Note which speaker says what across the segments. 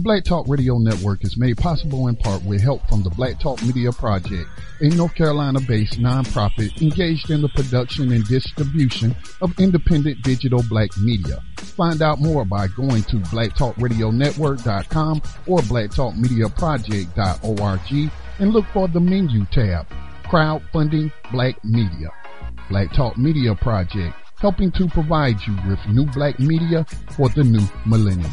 Speaker 1: The Black Talk Radio Network is made possible in part with help from the Black Talk Media Project, a North Carolina-based nonprofit engaged in the production and distribution of independent digital black media. Find out more by going to blacktalkradionetwork.com or blacktalkmediaproject.org and look for the menu tab, Crowdfunding Black Media. Black Talk Media Project, helping to provide you with new black media for the new millennium.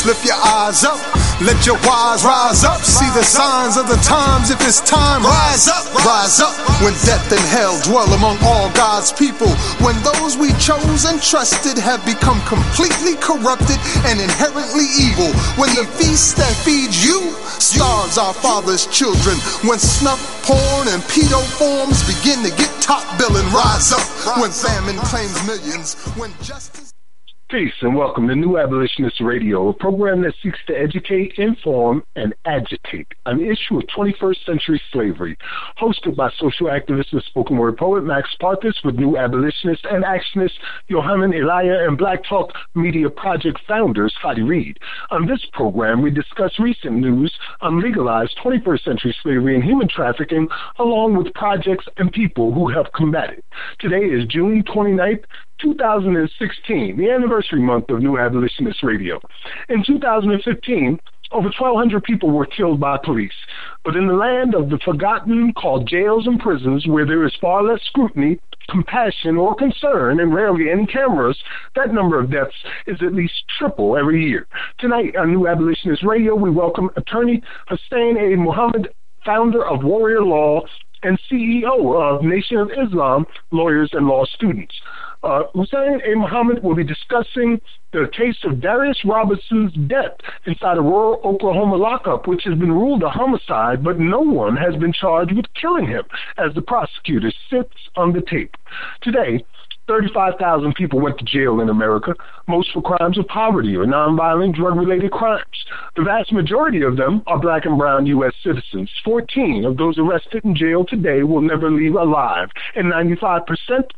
Speaker 2: Just lift your eyes up, let your wise rise up. See the signs of the times. If it's time, rise up, rise up. When death and hell dwell among all God's people, when those we chose and trusted have become completely corrupted and inherently evil, when the feast that feeds you starves our father's children, when snuff, porn, and pedo forms begin to get top billing, rise up. When famine claims millions, when justice.
Speaker 3: Peace and welcome to New Abolitionist Radio, a program that seeks to educate, inform, and agitate on the issue of 21st century slavery. Hosted by social activist and spoken word poet Max Parthas with New Abolitionist and actionist Yohanan Elia and Black Talk Media Project founders Scotty Reed. On this program, we discuss recent news on legalized 21st century slavery and human trafficking, along with projects and people who have it. Today is June 29th, 2016, the anniversary month of New Abolitionist Radio. In 2015, over 1,200 people were killed by police. But in the land of the forgotten, called jails and prisons, where there is far less scrutiny, compassion, or concern, and rarely any cameras, that number of deaths is at least triple every year. Tonight on New Abolitionist Radio, we welcome attorney Hussein A. Muhammad, founder of Warrior Law and CEO of Nation of Islam Lawyers and Law Students. Uh, Hussein A. Muhammad will be discussing the case of Darius Robinson's death inside a rural Oklahoma lockup, which has been ruled a homicide, but no one has been charged with killing him, as the prosecutor sits on the tape. Today, 35,000 people went to jail in America, most for crimes of poverty or nonviolent drug related crimes. The vast majority of them are black and brown U.S. citizens. 14 of those arrested in jail today will never leave alive, and 95%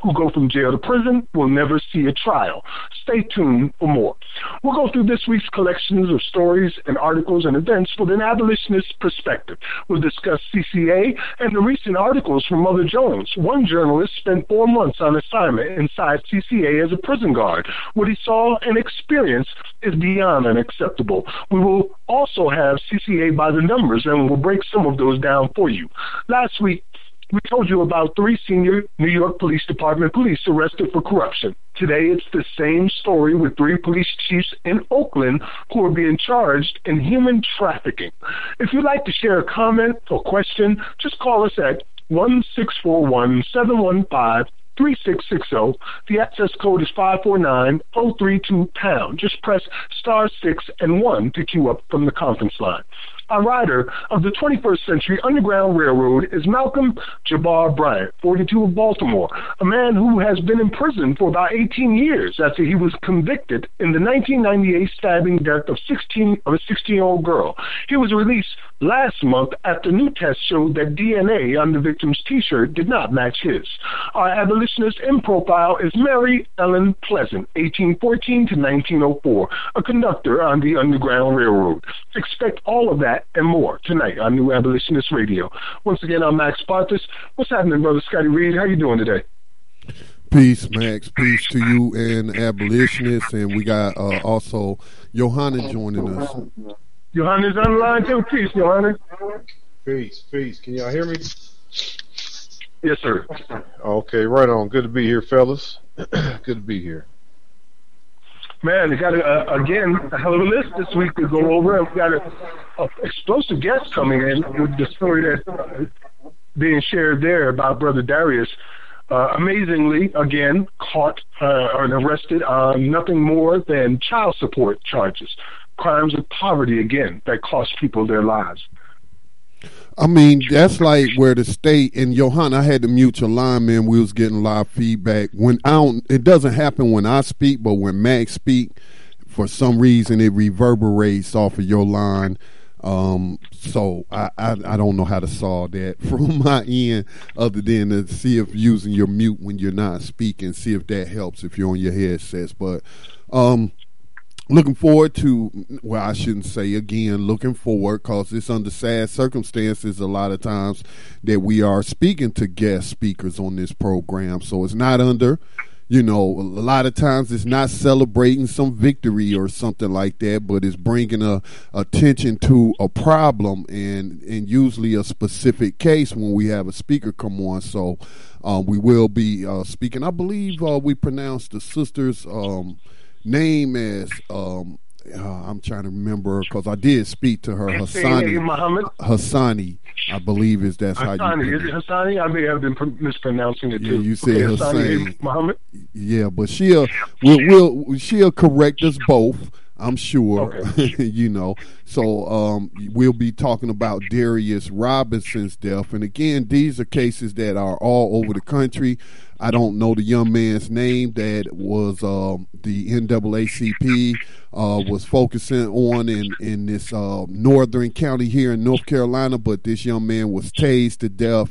Speaker 3: who go from jail to prison will never see a trial. Stay tuned for more. We'll go through this week's collections of stories and articles and events with an abolitionist perspective. We'll discuss CCA and the recent articles from Mother Jones. One journalist spent four months on assignment inside CCA as a prison guard. What he saw and experienced is beyond unacceptable. We will also have CCA by the numbers, and we'll break some of those down for you. Last week, we told you about three senior New York Police Department police arrested for corruption. Today, it's the same story with three police chiefs in Oakland who are being charged in human trafficking. If you'd like to share a comment or question, just call us at 1 715 3660. The access code is 549032 pound. Just press star 6 and 1 to queue up from the conference line. A rider of the 21st Century Underground Railroad is Malcolm Jabbar Bryant, 42 of Baltimore, a man who has been in prison for about 18 years after he was convicted in the 1998 stabbing death of 16 of a 16-year-old girl. He was released last month after new tests showed that DNA on the victim's T-shirt did not match his. Our abolitionist in profile is Mary Ellen Pleasant, 1814 to 1904, a conductor on the Underground Railroad. Expect all of that and more tonight on New Abolitionist Radio. Once again, I'm Max Parthas. What's happening, brother Scotty Reed? How you doing today?
Speaker 4: Peace, Max. Peace to you and abolitionists, and we got uh, also Yohanan joining us.
Speaker 3: Yohanan's on the line too. Peace, Yohanan.
Speaker 5: Peace, peace. Can y'all hear me?
Speaker 3: Yes, sir.
Speaker 5: Okay, right on. Good to be here, fellas. Good to be here.
Speaker 3: Man, we got a, again a hell of a list this week to go over, and we got a, a explosive guest coming in with the story that's being shared there about Brother Darius. Uh, amazingly, again, caught uh, and arrested on nothing more than child support charges, crimes of poverty again that cost people their lives.
Speaker 4: I mean, that's like where the state and Yohanan I had to mute your line, man. We was getting live feedback. When I don't, it doesn't happen when I speak, but when Max speak, for some reason it reverberates off of your line. Um, so I, I, I don't know how to solve that from my end, other than to see if using your mute when you're not speaking, see if that helps if you're on your headsets. But um, looking forward to well i shouldn't say again looking forward because it's under sad circumstances a lot of times that we are speaking to guest speakers on this program. So it's not under you know a lot of times it's not celebrating some victory or something like that but it's bringing a attention to a problem and and usually a specific case when we have a speaker come on. So um, we will be uh, speaking. I believe uh, we pronounced the sisters um, name as um, uh, I'm trying to remember because I did speak to her Hassani.
Speaker 3: Muhammad?
Speaker 4: Hassani, I believe is that's
Speaker 3: Hassani.
Speaker 4: how you.
Speaker 3: Is it Hassani? I may have been mispronouncing it
Speaker 4: Yeah,
Speaker 3: too.
Speaker 4: you said
Speaker 3: okay, Hassani Muhammad.
Speaker 4: Yeah, but she'll will will she'll correct us both. I'm sure,
Speaker 3: Okay.
Speaker 4: you know. So um, we'll be talking about Darius Robinson's death, and again, these are cases that are all over the country. I don't know the young man's name that was um, the NAACP uh, was focusing on in in this uh, northern county here in North Carolina, but this young man was tased to death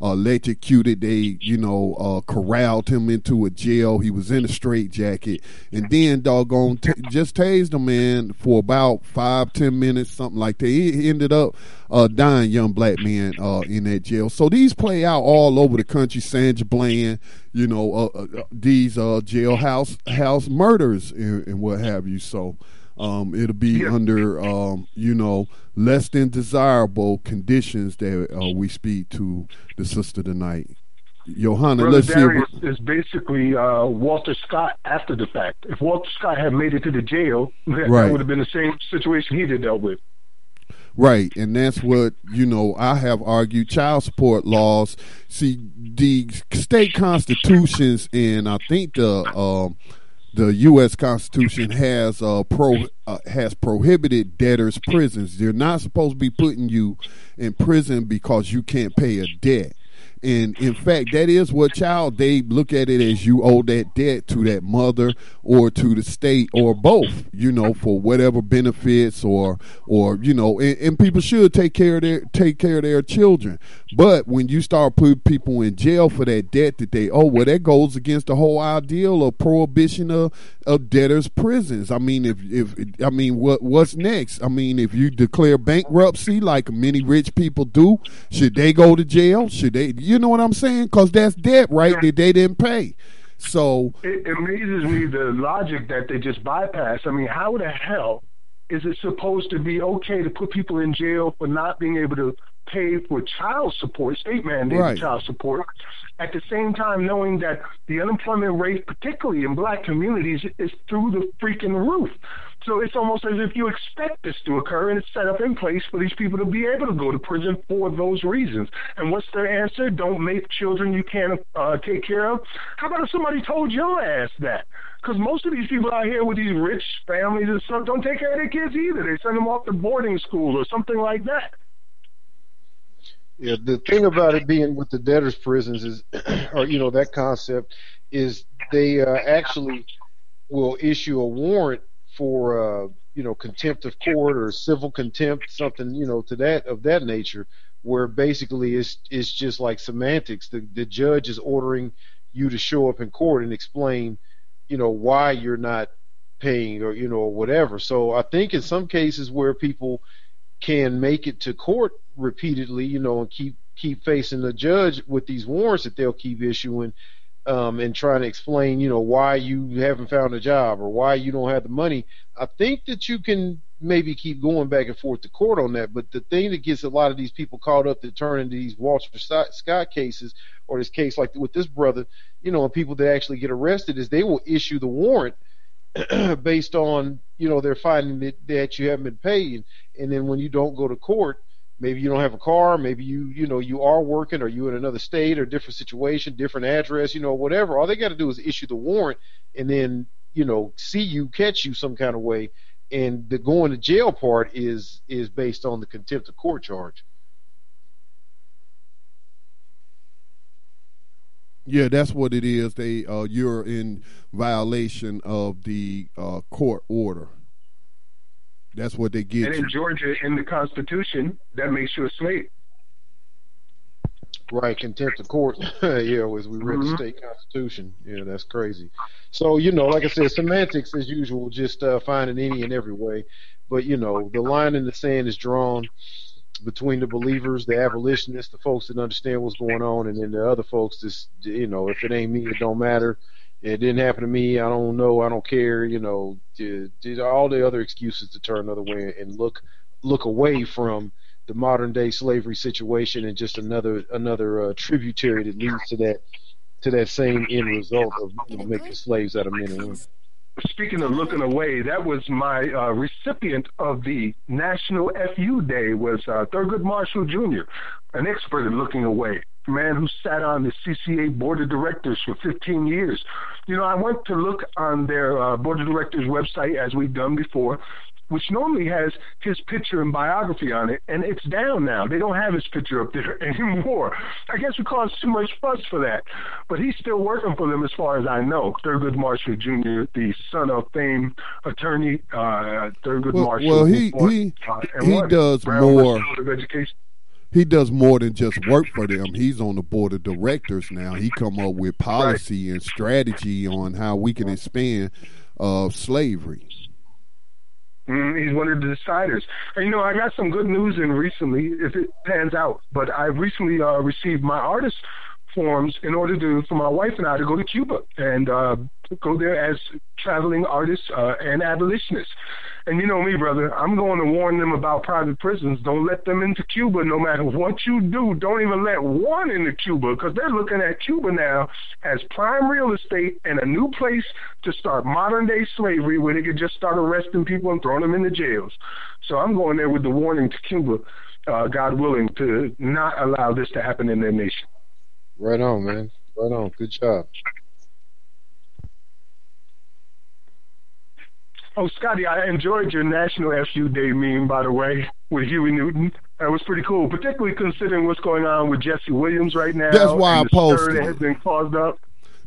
Speaker 4: electrocuted. They, you know, uh, corralled him into a jail. He was in a straitjacket, and then doggone t- just tased him, man, for about five, ten minutes, something like that. He he ended up uh, dying, young black man, uh, in that jail. So these play out all over the country. Sandra Bland, you know, uh, uh, these uh, jailhouse house murders and, and what have you. So. Um, it'll be
Speaker 3: Yeah.
Speaker 4: under, um, you know, less than desirable conditions that uh, we speak to the sister tonight. Yohanan,
Speaker 3: Brother
Speaker 4: let's see.
Speaker 3: Darius is basically uh, Walter Scott after the fact. If Walter Scott had made it to the jail, that,
Speaker 4: Right.
Speaker 3: that would have been the same situation he did dealt with.
Speaker 4: Right, and that's what you know. I have argued child support laws. See, the state constitutions, and I think the um, the U.S. Constitution has uh, pro uh, has prohibited debtors' prisons. They're not supposed to be putting you in prison because you can't pay a debt. And in fact, that is what child they look at it as you owe that debt to that mother or to the state or both, you know, for whatever benefits or or you know, and, and people should take care of their take care of their children. But when you start putting people in jail for that debt that they owe, well, that goes against the whole ideal of prohibition of, of debtors' prisons. I mean, if if I mean, what what's next? I mean, if you declare bankruptcy like many rich people do, should they go to jail? Should they? You know what I'm saying? Because that's debt, right? That they didn't pay. So
Speaker 3: It amazes me the logic that they just bypass. I mean, how the hell is it supposed to be okay to put people in jail for not being able to pay for child support, state mandated
Speaker 4: Right.
Speaker 3: child support, at the same time knowing that the unemployment rate, particularly in black communities, is through the freaking roof. So it's almost as if you expect this to occur and it's set up in place for these people to be able to go to prison for those reasons. And what's their answer? Don't make children you can't uh, take care of. How about if somebody told your ass that? Because most of these people out here with these rich families and stuff don't take care of their kids either. They send them off to boarding school or something like that.
Speaker 5: Yeah, the thing about it being with the debtors' prisons is, or you know, that concept is they uh, actually will issue a warrant for uh, you know contempt of court or civil contempt, something you know to that of that nature, where basically it's it's just like semantics. The the judge is ordering you to show up in court and explain, you know, why you're not paying or you know whatever. So I think in some cases where people can make it to court repeatedly, you know, and keep keep facing the judge with these warrants that they'll keep issuing, um, and trying to explain, you know, why you haven't found a job or why you don't have the money. I think that you can maybe keep going back and forth to court on that. But the thing that gets a lot of these people caught up to turn into these Walter Scott cases or this case like with this brother, you know, and people that actually get arrested is they will issue the warrant based on you know they're finding that, that you haven't been paid, and then when you don't go to court, maybe you don't have a car, maybe you you know you are working or you in another state or different situation, different address, you know whatever. All they got to do is issue the warrant, and then you know see you catch you some kind of way, and the going to jail part is is based on the contempt of court charge.
Speaker 4: Yeah, that's what it is. They uh, you're in violation of the uh, court order. That's what they get.
Speaker 3: And in Georgia, in the Constitution, that makes you a slave.
Speaker 5: Right, contempt of court. yeah, as we read mm-hmm. the state constitution. Yeah, that's crazy. So you know, like I said, semantics as usual, just uh, finding any and every way. But you know, the line in the sand is drawn between the believers, the abolitionists, the folks that understand what's going on, and then the other folks just you know, if it ain't me, it don't matter. It didn't happen to me. I don't know. I don't care. You know, did, did all the other excuses to turn another way and look look away from the modern day slavery situation and just another another uh, tributary that leads to that to that same end result of you know, making slaves out of men and women
Speaker 3: speaking of looking away, that was my uh, recipient of the National FU Day was uh, Thurgood Marshall Jr., an expert in looking away, a man who sat on the CCA board of directors for 15 years. You know, I went to look on their uh, board of directors website as we've done before, which normally has his picture and biography on it, and it's down now. They don't have his picture up there anymore. I guess it caused too much fuss for that. But he's still working for them as far as I know. Thurgood Marshall Jr., the son of fame attorney, uh, Thurgood
Speaker 4: well,
Speaker 3: Marshall.
Speaker 4: Well, he, he, uh, he does Brown more. He does more than just work for them. He's on the board of directors now. He come up with policy and strategy on how we can expand uh, slavery.
Speaker 3: Mm, he's one of the deciders. And, you know, I got some good news in recently, if it pans out. But I recently uh, received my artist forms in order to for my wife and I to go to Cuba and uh, go there as traveling artists uh, and abolitionists. And you know me, brother, I'm going to warn them about private prisons. Don't let them into Cuba, no matter what you do. Don't even let one into Cuba, because they're looking at Cuba now as prime real estate and a new place to start modern day slavery, where they could just start arresting people and throwing them in the jails. So I'm going there with the warning to Cuba, uh, God willing, to not allow this to happen in their nation.
Speaker 5: Right on, man. Right on. Good job.
Speaker 3: Oh, Scotty, I enjoyed your National FU Day meme, by the way, with Huey Newton. That was pretty cool, particularly considering what's going on with Jesse Williams right now.
Speaker 4: That's why I posted.
Speaker 3: That has been caused up.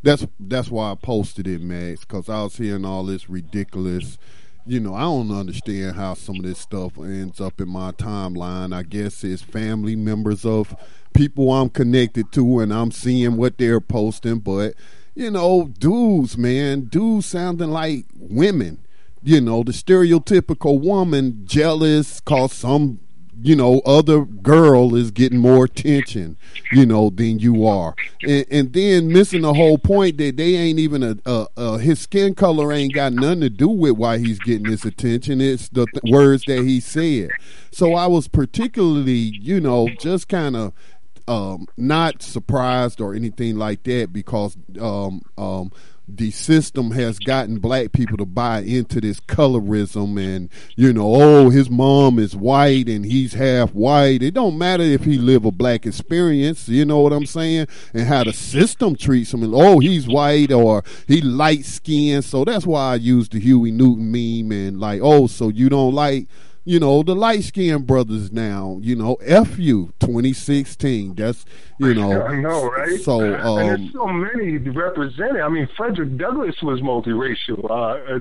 Speaker 4: That's that's why I posted it, Max, because I was hearing all this ridiculous. You know, I don't understand how some of this stuff ends up in my timeline. I guess it's family members of people I'm connected to, and I'm seeing what they're posting. But you know, dudes, man, dudes sounding like women you know, the stereotypical woman jealous cause some, you know, other girl is getting more attention, you know, than you are. And, and then missing the whole point that they ain't even a, a, a, his skin color ain't got nothing to do with why he's getting this attention. It's the th- words that he said. So I was particularly, you know, just kind of um, not surprised or anything like that because um, um, the system has gotten black people to buy into this colorism and you know oh his mom is white and he's half white. It don't matter if he live a black experience you know what i'm saying? And how the system treats him oh he's white or he light skinned so that's why i use the huey newton meme and like oh so you don't like you know, the light skinned brothers now, you know, FU 2016. That's, you know.
Speaker 3: I know, right?
Speaker 4: So, um, and
Speaker 3: there's so many represented. I mean, Frederick Douglass was multiracial. Uh, uh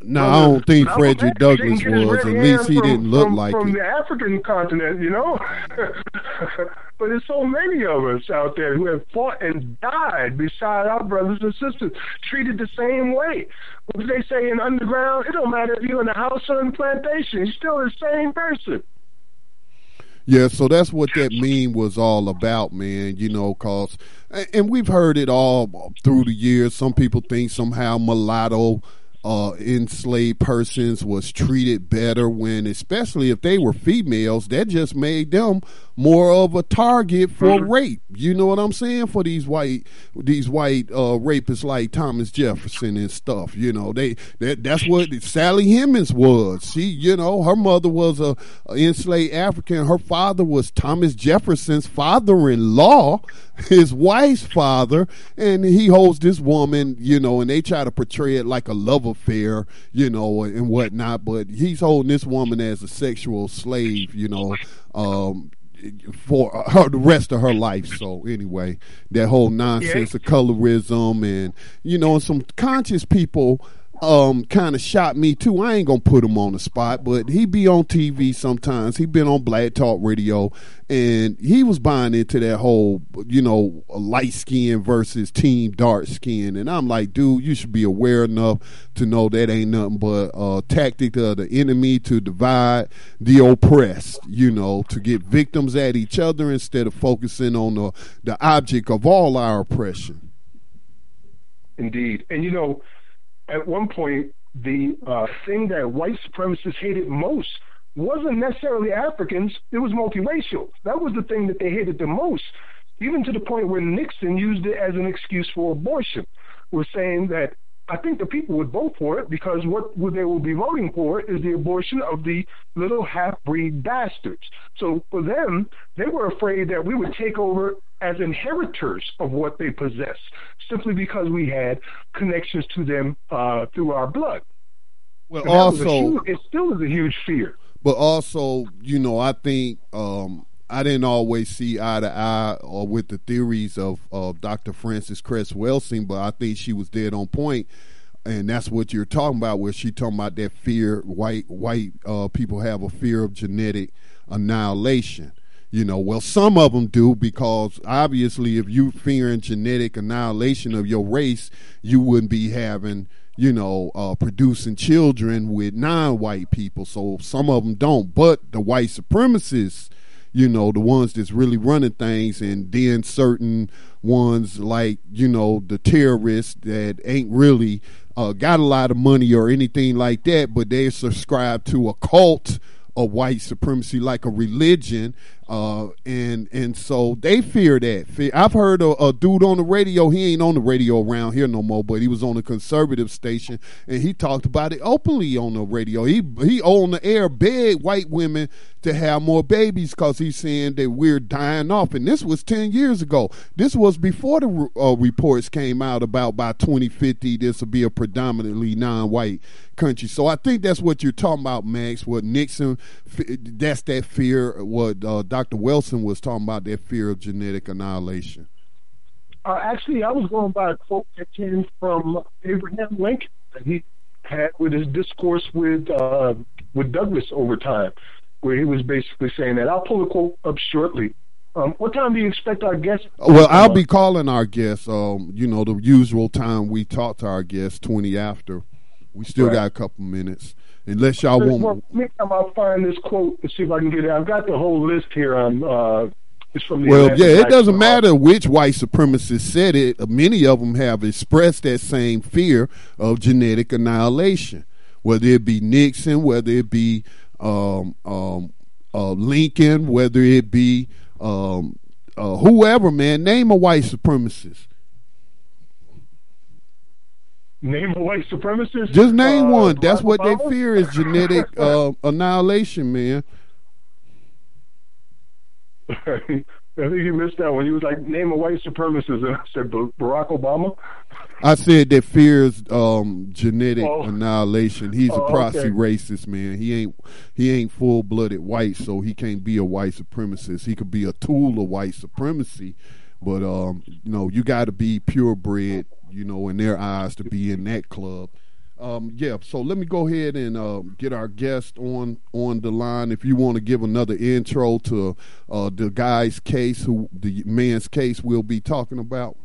Speaker 4: no, I don't think Frederick Douglass was. At least he
Speaker 3: from,
Speaker 4: didn't look
Speaker 3: from,
Speaker 4: like
Speaker 3: from
Speaker 4: it.
Speaker 3: the African continent, you know. but there's so many of us out there who have fought and died beside our brothers and sisters, treated the same way. What they say in underground? It don't matter if you're in the house or in the plantation. You're still the same person.
Speaker 4: Yeah, so that's what that meme was all about, man. You know, cause and we've heard it all through the years. Some people think somehow mulatto uh, enslaved persons was treated better when, especially if they were females, that just made them more of a target for mm-hmm. rape. You know what I'm saying? For these white these white uh, rapists like Thomas Jefferson and stuff. You know, they that that's what Sally Hemings was. She, you know, her mother was a, a enslaved African. Her father was Thomas Jefferson's father-in-law, his wife's father, and he holds this woman. You know, and they try to portray it like a love affair. You know, and whatnot. But he's holding this woman as a sexual slave. You know. Um, for her the rest of her life. So anyway, that whole nonsense yeah. of colorism and you know some conscious people um, kind of shot me too. I ain't gonna put him on the spot, but he be on TV sometimes. He been on Black Talk Radio, and he was buying into that whole, you know, light skin versus team dark skin. And I'm like, dude, you should be aware enough to know that ain't nothing but a tactic of the enemy to divide the oppressed. You know, to get victims at each other instead of focusing on the the object of all our oppression.
Speaker 3: Indeed, and you know at one point, the uh, thing that white supremacists hated most wasn't necessarily Africans, it was multiracial. That was the thing that they hated the most, even to the point where Nixon used it as an excuse for abortion, was saying that I think the people would vote for it because what they will be voting for is the abortion of the little half breed bastards. So for them, they were afraid that we would take over as inheritors of what they possess, simply because we had connections to them uh, through our blood.
Speaker 4: Well, also,
Speaker 3: huge, it still is a huge fear.
Speaker 4: But also, you know, I think um, I didn't always see eye to eye or with the theories of, of Dr. Frances Cress Welsing, but I think she was dead on point. And that's what you're talking about, where she talking about that fear. White white uh, people have a fear of genetic annihilation. You know, well, some of them do because obviously, if you fearing genetic annihilation of your race, you wouldn't be having, you know, uh, producing children with non-white people. So some of them don't. But the white supremacists you know, the ones that's really running things, and then certain ones like, you know, the terrorists that ain't really uh, got a lot of money or anything like that, but they subscribe to a cult of white supremacy like a religion uh, and and so they fear that. I've heard a, a, dude on the radio. He ain't on the radio around here no more, but he was on a conservative station, and he talked about it openly on the radio. He he on the air begged white women to have more babies because he's saying that we're dying off. And this was ten years ago. This was before the uh, reports came out about by 2050 this will be a predominantly non-white country. So I think that's what you're talking about, Max. What Nixon, that's that fear. What uh. Welsing was talking about that fear of genetic annihilation.
Speaker 3: Uh, actually, I was going by a quote that came from Abraham Lincoln that he had with his discourse with uh, with Douglas over time, where he was basically saying that. I'll pull the quote up shortly. Um, what time do you expect our guest?
Speaker 4: Well, I'll be calling our guests. Um, you know, the usual time we talk to our guests, twenty after. We still right. got a couple minutes. Unless y'all want. Well,
Speaker 3: meantime, I'll find this quote and see if I can get it. I've got the whole list here on. Uh, it's from the
Speaker 4: well, yeah, it doesn't matter which white supremacist said it. Many of them have expressed that same fear of genetic annihilation, whether it be Nixon, whether it be um, um, uh, Lincoln, whether it be um, uh, whoever. Man, name a white supremacist.
Speaker 3: Name a white supremacist.
Speaker 4: Just name uh, one. That's what they fear is genetic uh, annihilation, man.
Speaker 3: I think you missed that one. He was like, "Name a white supremacist," and I said Barack Obama.
Speaker 4: I said that fears um, genetic oh. annihilation. He's oh, a proxy okay. racist, man. He ain't he ain't full blooded white, so he can't be a white supremacist. He could be a tool of white supremacy, but um, you know, you got to be purebred you know, in their eyes to be in that club. Um, yeah, so let me go ahead and uh, get our guest on on the line. If you want to give another intro to uh, the guy's case, who the man's case we'll be talking about.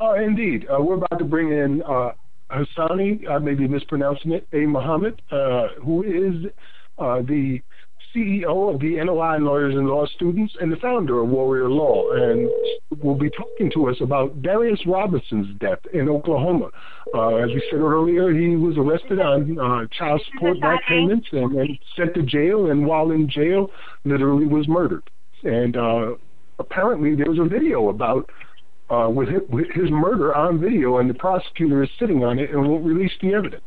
Speaker 3: Uh, indeed, uh, we're about to bring in uh, Hassani. I may be mispronouncing it. A Muhammad, uh, who is the CEO of the NOI Lawyers and Law Students and the founder of Warrior Law, and will be talking to us about Darius Robinson's death in Oklahoma. Uh, as we said earlier, he was arrested on uh, child support back payments and, and sent to jail, and while in jail, literally was murdered. And uh, apparently, there was a video about uh, with, his, with his murder on video, and the prosecutor is sitting on it and won't release the evidence.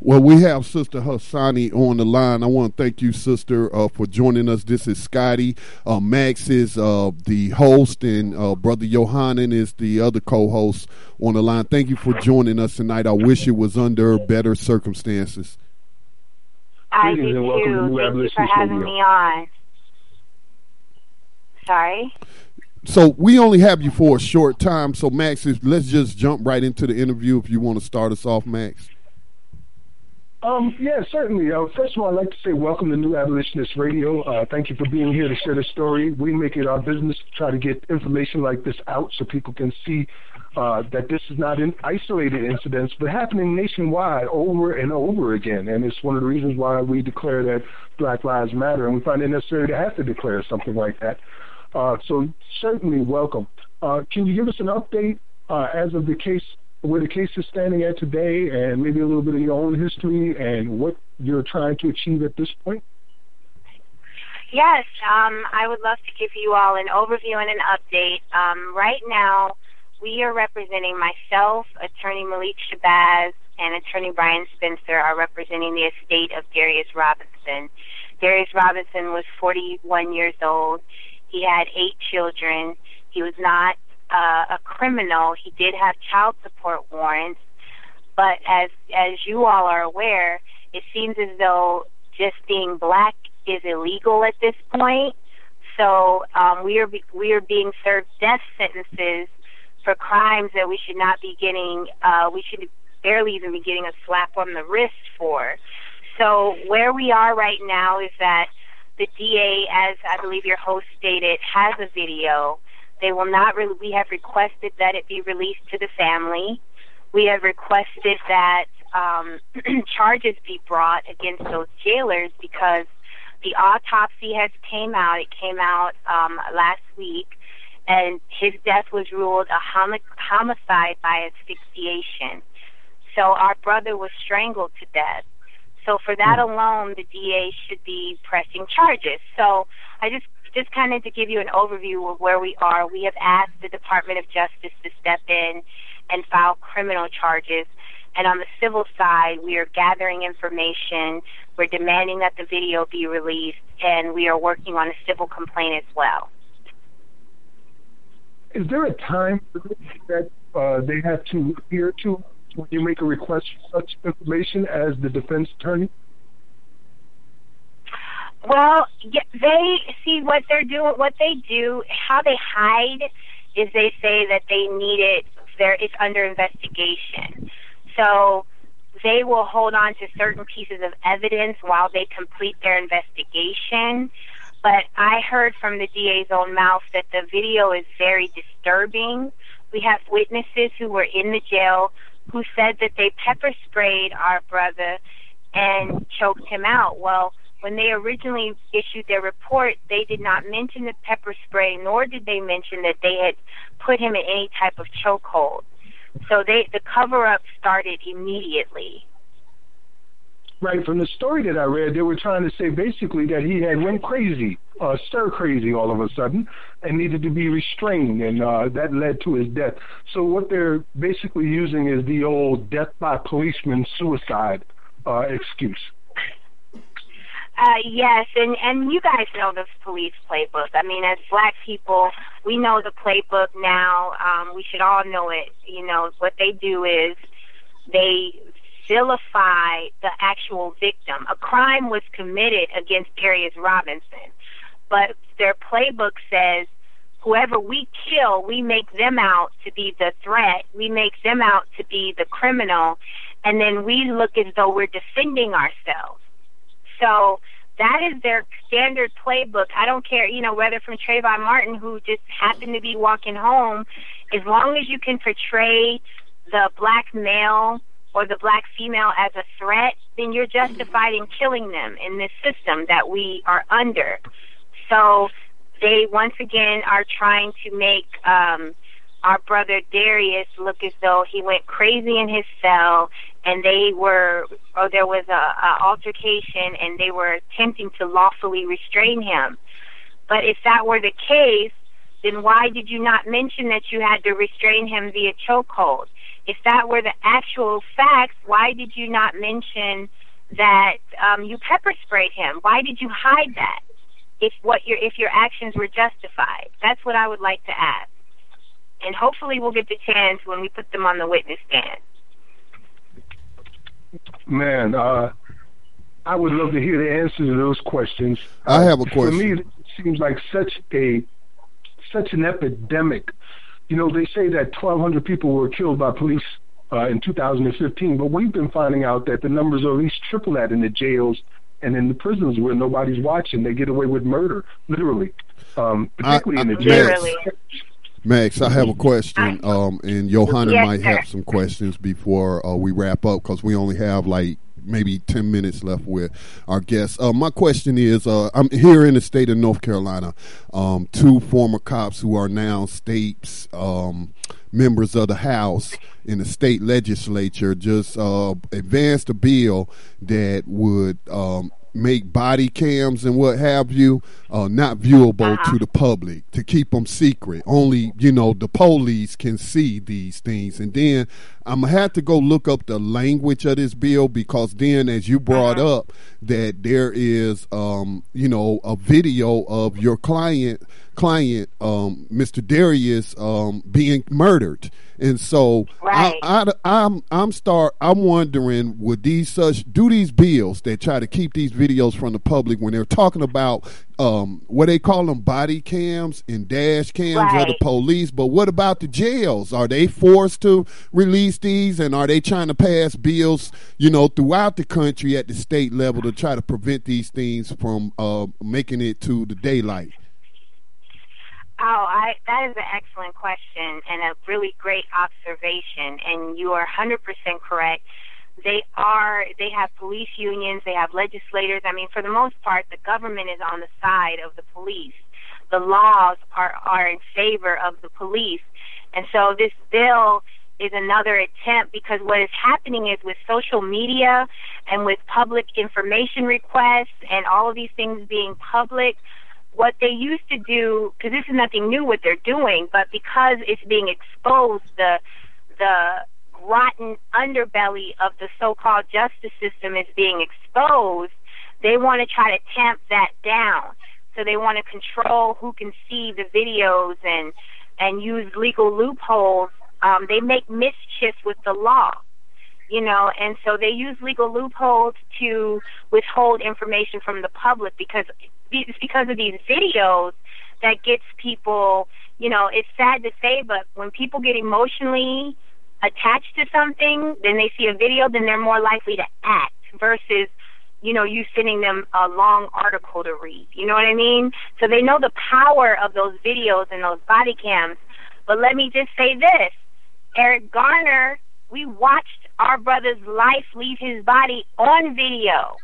Speaker 4: Well, we have Sister Hassani on the line. I want to thank you, Sister, uh, for joining us. This is Scotty. Uh, Max is uh, the host, and uh, Brother Yohanan is the other co-host on the line. Thank you for joining us tonight. I wish it was under better circumstances.
Speaker 6: I do too. Thank you for having me on. Sorry.
Speaker 4: So we only have you for a short time. So Max, let's just jump right into the interview. If you want to start us off, Max.
Speaker 3: Um, yeah, certainly. Uh, first of all, I'd like to say welcome to New Abolitionist Radio. Uh, thank you for being here to share the story. We make it our business to try to get information like this out so people can see uh, that this is not an isolated incidents, but happening nationwide over and over again. And it's one of the reasons why we declare that Black Lives Matter, and we find it necessary to have to declare something like that. Uh, so certainly welcome. Uh, can you give us an update uh, as of the case where the case is standing at today and maybe a little bit of your own history and what you're trying to achieve at this point?
Speaker 6: Yes, um, I would love to give you all an overview and an update. Um, right now, we are representing myself, Attorney Malik Shabazz, and Attorney Brian Spencer are representing the estate of Darius Robinson. Darius Robinson was 41 years old. He had eight children. He was not uh, a criminal. He did have child support warrants, but as as you all are aware, it seems as though just being black is illegal at this point. So um, we are we are being served death sentences for crimes that we should not be getting. Uh, we should barely even be getting a slap on the wrist for. So where we are right now is that the DA, as I believe your host stated, has a video they will not. Re- we have requested that it be released to the family. We have requested that um, charges be brought against those jailers because the autopsy has came out. It came out um, last week, and his death was ruled a homi- homicide by asphyxiation. So our brother was strangled to death. So for that hmm. alone, the DA should be pressing charges. So I just just kind of to give you an overview of where we are, we have asked the Department of Justice to step in and file criminal charges. And on the civil side, we are gathering information. We're demanding that the video be released, and we are working on a civil complaint as well.
Speaker 3: Is there a time that uh, they have to adhere to when you make a request for such information as the defense attorney?
Speaker 6: Well, they see what they're doing. What they do, how they hide, is they say that they need it. There, it's under investigation. So they will hold on to certain pieces of evidence while they complete their investigation. But I heard from the DA's own mouth that the video is very disturbing. We have witnesses who were in the jail who said that they pepper sprayed our brother and choked him out. Well, when they originally issued their report, they did not mention the pepper spray, nor did they mention that they had put him in any type of chokehold. So they the cover up started immediately.
Speaker 3: Right from the story that I read, they were trying to say basically that he had went crazy, uh, stir crazy all of a sudden, and needed to be restrained, and uh, that led to his death. So what they're basically using is the old death by policeman suicide uh, excuse.
Speaker 6: Uh, yes, and and you guys know the police playbook. I mean, as black people, we know the playbook now. Um, we should all know it. You know what they do is they vilify the actual victim. A crime was committed against Darius Robinson, but their playbook says whoever we kill, we make them out to be the threat. We make them out to be the criminal, and then we look as though we're defending ourselves. So that is their standard playbook. I don't care, you know, whether from Trayvon Martin, who just happened to be walking home, as long as you can portray the black male or the black female as a threat, then you're justified in killing them in this system that we are under. So they once again are trying to make um, our brother Darius look as though he went crazy in his cell, and they were, or there was a, a altercation, and they were attempting to lawfully restrain him. But if that were the case, then why did you not mention that you had to restrain him via chokehold? If that were the actual facts, why did you not mention that um, you pepper sprayed him? Why did you hide that? If what your if your actions were justified, that's what I would like to ask and hopefully we'll get the chance when we put them on the witness stand.
Speaker 3: Man, uh, I would love to hear the answer to those questions.
Speaker 4: I have a question. For
Speaker 3: me, it seems like such a such an epidemic. You know, they say that 1,200 people were killed by police uh, in 2015, but we've been finding out that the numbers are at least triple that in the jails and in the prisons where nobody's watching. They get away with murder, literally, um, particularly I, I, in the jails.
Speaker 4: Max, I have a question, um, and Yohanan yes, might have some questions before uh, we wrap up because we only have like maybe 10 minutes left with our guests. Uh, my question is uh, I'm here in the state of North Carolina. Um, two former cops who are now states um, members of the House in the state legislature just uh, advanced a bill that would um, make body cams and what have you uh, not viewable uh-huh. to the public to keep them secret. Only you know the police can see these things, and then I'm gonna have to go look up the language of this bill because then, as you brought uh-huh. up, that there is um, you know a video of your client client, um, Mr. Darius, um, being murdered. And so
Speaker 6: right.
Speaker 4: I, I, I'm I'm start I'm wondering would these such do these bills that try to keep these videos from the public when they're talking about um, what they call them body cams and dash cams right. of the police. But what about the jails? Are they forced to release these, and are they trying to pass bills, you know, throughout the country at the state level to try to prevent these things from uh, making it to the daylight?
Speaker 6: Oh, I, that is an excellent question and a really great observation. And you are 100% correct. They are, they have police unions, they have legislators. I mean, for the most part, the government is on the side of the police. The laws are, are in favor of the police. And so this bill is another attempt because what is happening is with social media and with public information requests and all of these things being public, what they used to do, because this is nothing new what they're doing, but because it's being exposed, the the rotten underbelly of the so-called justice system is being exposed. They want to try to tamp that down. So they want to control who can see the videos and and use legal loopholes. Um, they make mischief with the law you know, and so they use legal loopholes to withhold information from the public because it's because of these videos that gets people, you know, it's sad to say, but when people get emotionally attached to something, then they see a video, then they're more likely to act versus, you know, you sending them a long article to read. You know what I mean? So they know the power of those videos and those body cams. But let me just say this Eric Garner, we watched our brother's life leave his body on video,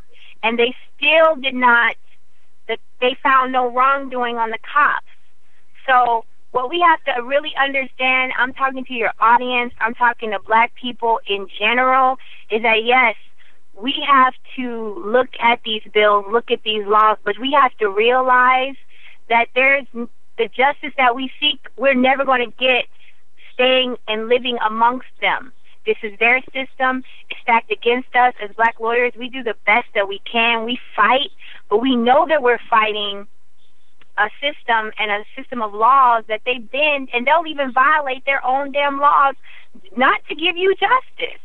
Speaker 6: and they still did not they found no wrongdoing on the cops. So what we have to really understand, I'm talking to your audience, I'm talking to black people in general, is that yes, we have to look at these bills, look at these laws, but we have to realize that there's the justice that we seek, we're never going to get staying and living amongst them. This is their system. It's stacked against us as black lawyers. We do the best that we can. We fight, but we know that we're fighting a system and a system of laws that they bend and they'll even violate their own damn laws not to give you justice.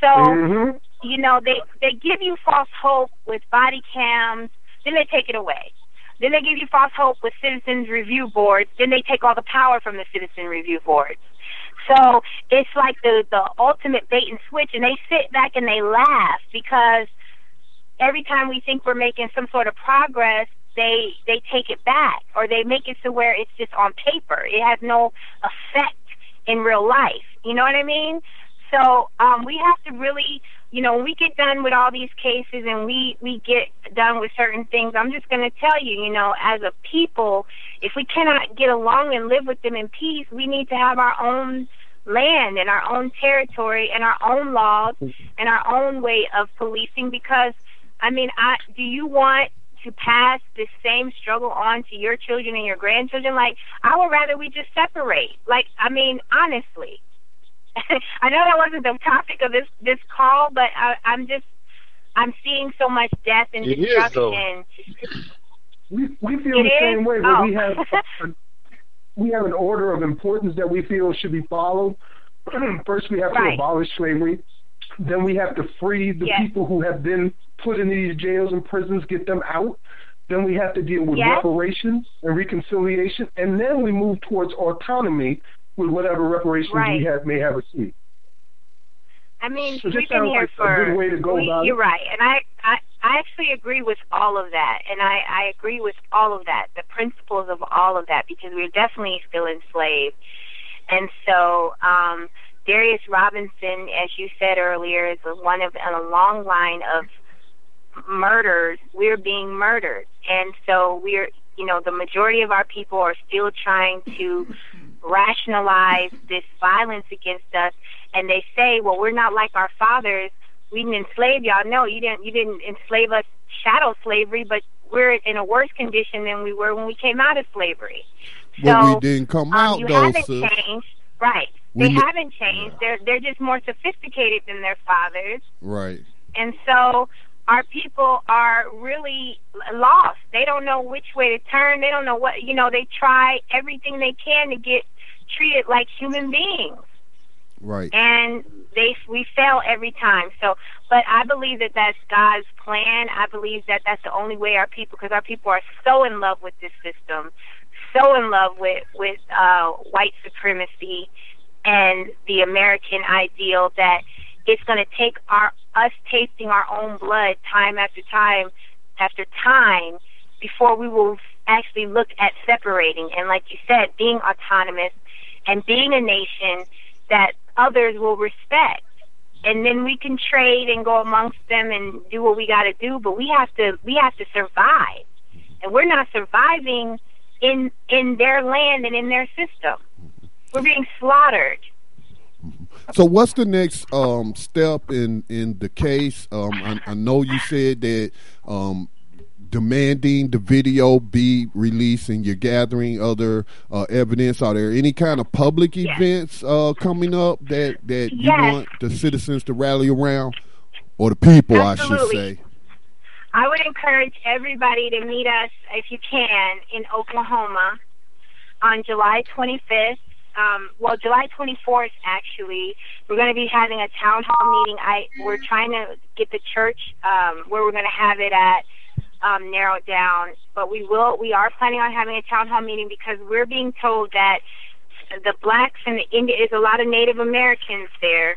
Speaker 6: So, mm-hmm. you know, they they give you false hope with body cams, then they take it away. Then they give you false hope with citizens review boards, then they take all the power from the citizen review boards. So it's like the the ultimate bait and switch, and they sit back and they laugh because every time we think we're making some sort of progress, they they take it back or they make it to where it's just on paper. It has no effect in real life. You know what I mean? so um, we have to really, you know, when we get done with all these cases and we we get done with certain things, I'm just going to tell you, you know, as a people, if we cannot get along and live with them in peace, we need to have our own land and our own territory and our own laws and our own way of policing because I mean, I do you want to pass this same struggle on to your children and your grandchildren? Like, I would rather we just separate. Like, I mean, honestly. I know that wasn't the topic of this this call, but I, I'm just I'm seeing so much death and
Speaker 5: It is,
Speaker 6: destruction.
Speaker 3: We we feel
Speaker 6: It
Speaker 3: the same
Speaker 6: is?
Speaker 3: way, but we
Speaker 6: Oh.
Speaker 3: have a, we have an order of importance that we feel should be followed. First, we have to abolish slavery. Then we have to free the
Speaker 6: Yes.
Speaker 3: people who have been put in these jails and prisons, get them out. Then we have to deal with
Speaker 6: Yes.
Speaker 3: reparations and reconciliation, and then we move towards autonomy with whatever reparations
Speaker 6: Right.
Speaker 3: we have may have received.
Speaker 6: I mean,
Speaker 3: so
Speaker 6: we've been here
Speaker 3: like a
Speaker 6: for.
Speaker 3: good way to go
Speaker 6: we-
Speaker 3: about
Speaker 6: you're right, and I, I, I actually agree with all of that, and I, I agree with all of that, the principles of all of that, because we're definitely still enslaved, and so um, Darius Robinson, as you said earlier, is one of a long line of murders. We're being murdered, and so we're, you know, the majority of our people are still trying to rationalize this violence against us and they say, "Well, we're not like our fathers. We didn't enslave y'all. No, you didn't. You didn't enslave us shadow slavery, but we're in a worse condition than we were when we came out of slavery."
Speaker 4: But
Speaker 6: So,
Speaker 4: we didn't come
Speaker 6: um,
Speaker 4: out
Speaker 6: you
Speaker 4: though,
Speaker 6: haven't
Speaker 4: sis.
Speaker 6: changed, right?
Speaker 4: We
Speaker 6: They haven't changed. They're they're just more sophisticated than their fathers,
Speaker 4: Right.
Speaker 6: and so our people are really lost. They don't know which way to turn. They don't know what you know. They try everything they can to get treated like human beings
Speaker 4: Right.
Speaker 6: and they we fail every time. So, but I believe that that's God's plan. I believe that that's the only way our people, because our people are so in love with this system, so in love with with uh, white supremacy and the American ideal that it's going to take our us tasting our own blood time after time after time before we will actually look at separating and like you said being autonomous and being a nation that others will respect. And then we can trade and go amongst them and do what we got to do, but we have to we have to survive. And we're not surviving in in their land and in their system. We're being slaughtered.
Speaker 4: So what's the next um, step in in the case? Um, I, I know you said that um, demanding the video be released and you're gathering other uh, evidence. Are there any kind of public
Speaker 6: Yes.
Speaker 4: events uh, coming up that that you
Speaker 6: Yes.
Speaker 4: want the citizens to rally around, or the people, I should say?
Speaker 6: I would encourage everybody to meet us if you can in Oklahoma on July 25th. Um, well, July 24th actually. We're going to be having a town hall meeting. I we're trying to get the church um, where we're going to have it at um, narrowed down, but we will. We are planning on having a town hall meeting because we're being told that the blacks and the Indian is a lot of Native Americans there,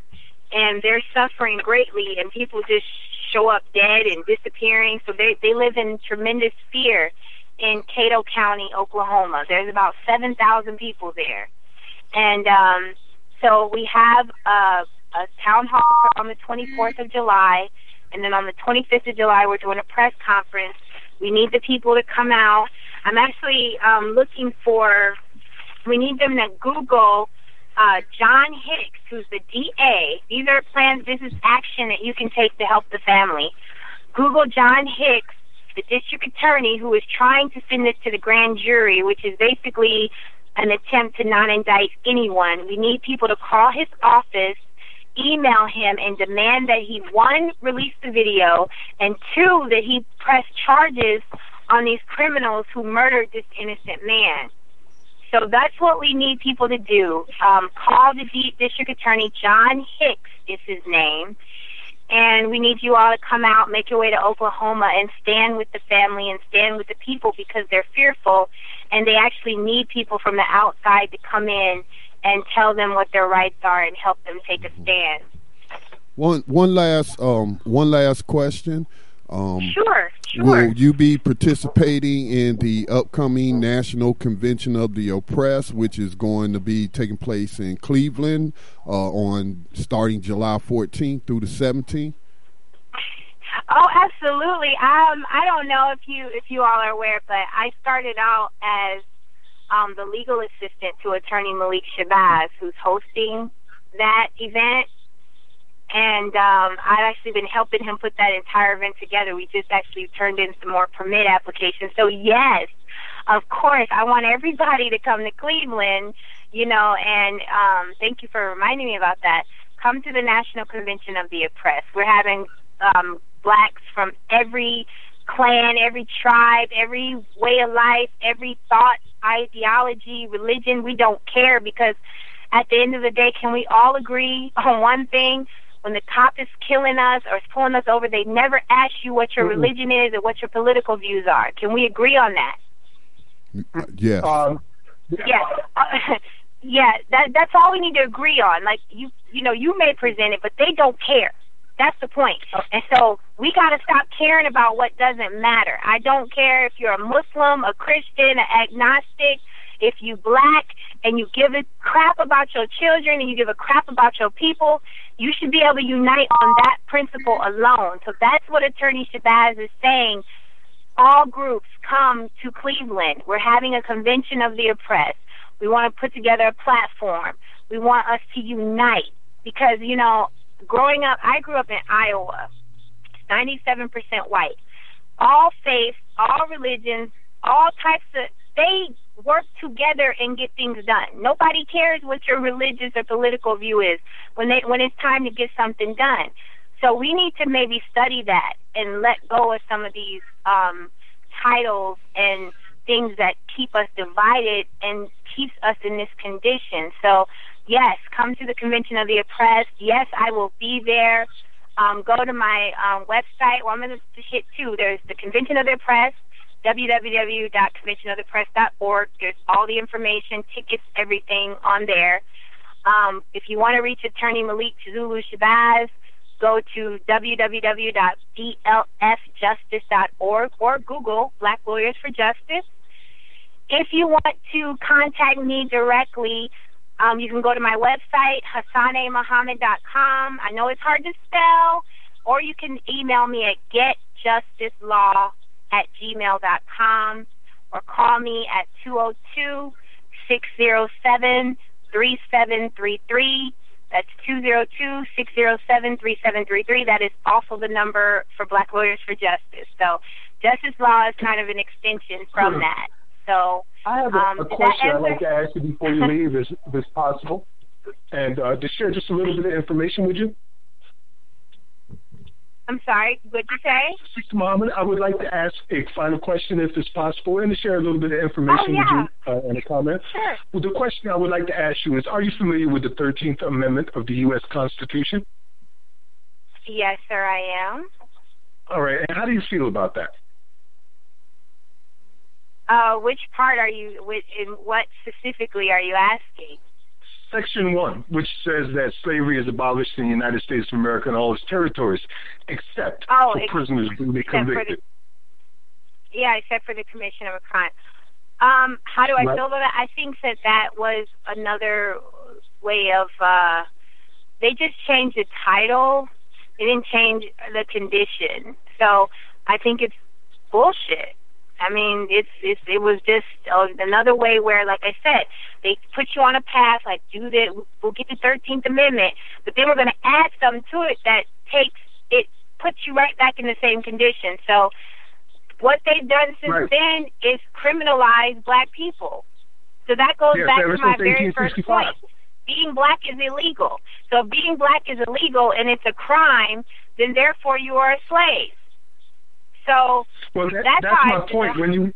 Speaker 6: and they're suffering greatly, and people just show up dead and disappearing. So they they live in tremendous fear in Cato County, Oklahoma. There's about seven thousand people there, and um, so we have a, a town hall on the 24th of July, and then on the 25th of July we're doing a press conference. We need the people to come out. I'm actually um, looking for. We need them to Google uh, John Hicks, who's the DA. These are plans. This is action that you can take to help the family. Google John Hicks, the district attorney who is trying to send this to the grand jury, which is basically an attempt to not indict anyone. We need people to call his office, email him, and demand that he one release the video, and two that he press charges on these criminals who murdered this innocent man. So that's what we need people to do. Um, call the D- district attorney. John Hicks is his name. And we need you all to come out, make your way to Oklahoma, and stand with the family and stand with the people because they're fearful and they actually need people from the outside to come in and tell them what their rights are and help them take a stand.
Speaker 4: One one last um one last question. Um,
Speaker 6: sure, sure.
Speaker 4: Will you be participating in the upcoming National Convention of the Oppressed, which is going to be taking place in Cleveland uh, on starting July 14th through the 17th?
Speaker 6: Oh, absolutely. Um, I don't know if you if you all are aware, but I started out as um, the legal assistant to Attorney Malik Shabazz, who's hosting that event and um, I've actually been helping him put that entire event together. We just actually turned in some more permit applications. So yes, of course, I want everybody to come to Cleveland. You know, and um, thank you for reminding me about that. Come to the National Convention of the Oppressed. We're having um, blacks from every clan, every tribe, every way of life, every thought, ideology, religion. We don't care because at the end of the day, can we all agree on one thing? when the cop is killing us or is pulling us over, they never ask you what your mm-hmm. religion is or what your political views are. Can we agree on that?
Speaker 4: Yes.
Speaker 3: Um,
Speaker 6: yeah. Uh, yeah, that that's all we need to agree on. Like you you know, you may present it, but they don't care. That's the point. And so we got to stop caring about what doesn't matter. I don't care if you're a Muslim, a Christian, an agnostic, if you black and you give a crap about your children and you give a crap about your people, you should be able to unite on that principle alone. So that's what Attorney Shabazz is saying. All groups come to Cleveland. We're having a convention of the oppressed. We want to put together a platform. We want us to unite because, you know, growing up, I grew up in Iowa, 97% white. All faiths, all religions, all types of, they work together and get things done. Nobody cares what your religious or political view is when they when it's time to get something done. So we need to maybe study that and let go of some of these um, titles and things that keep us divided and keeps us in this condition. So yes, come to the Convention of the Oppressed. Yes, I will be there. Um, go to my um, website. Well, I'm going to hit two. There's the Convention of the Oppressed www.conventionofthepress.org. There's all the information, tickets, everything on there. Um, if you want to reach Attorney Malik Zulu Shabazz, go to www.blfjustice.org or Google Black Lawyers for Justice. If you want to contact me directly, um, you can go to my website, hassanemuhammad.com. I know it's hard to spell, or you can email me at getjusticelaw at gmail.com or call me at 202 607 3733. That's 202 607 3733. That is also the number for Black Lawyers for Justice. So, Justice Law is kind of an extension from hmm. that. So,
Speaker 3: I have a, um, a question I'd like to ask you before you leave, if, if it's possible, and uh, to share just a little bit of information with you.
Speaker 6: I'm sorry, what'd you say?
Speaker 3: Muhammad, I would like to ask a final question if it's possible and to share a little bit of information
Speaker 6: oh, yeah.
Speaker 3: with you uh, in a comment.
Speaker 6: Sure.
Speaker 3: Well, the question I would like to ask you is Are you familiar with the 13th Amendment of the U.S. Constitution?
Speaker 6: Yes, sir, I am.
Speaker 3: All right, and how do you feel about that?
Speaker 6: Uh, which part are you, which, in what specifically are you asking?
Speaker 3: Section 1, which says that slavery is abolished in the United States of America and all its territories, except
Speaker 6: oh,
Speaker 3: for prisoners duly convicted.
Speaker 6: The, yeah, except for the commission of a crime. Um, how do I right. feel about that? I think that that was another way of, uh, they just changed the title. They didn't change the condition. So I think it's bullshit. I mean, it's, it's it was just uh, another way where, like I said, they put you on a path, like do that, we'll get the Thirteenth Amendment, but then we're going to add something to it that takes it puts you right back in the same condition. So, what they've done since right. then is criminalize black people. So that goes
Speaker 3: yes,
Speaker 6: back to my very first point. Being black is illegal. So if being black is illegal and it's a crime, then therefore you are a slave. So
Speaker 3: well,
Speaker 6: that, that's,
Speaker 3: that's my point. When you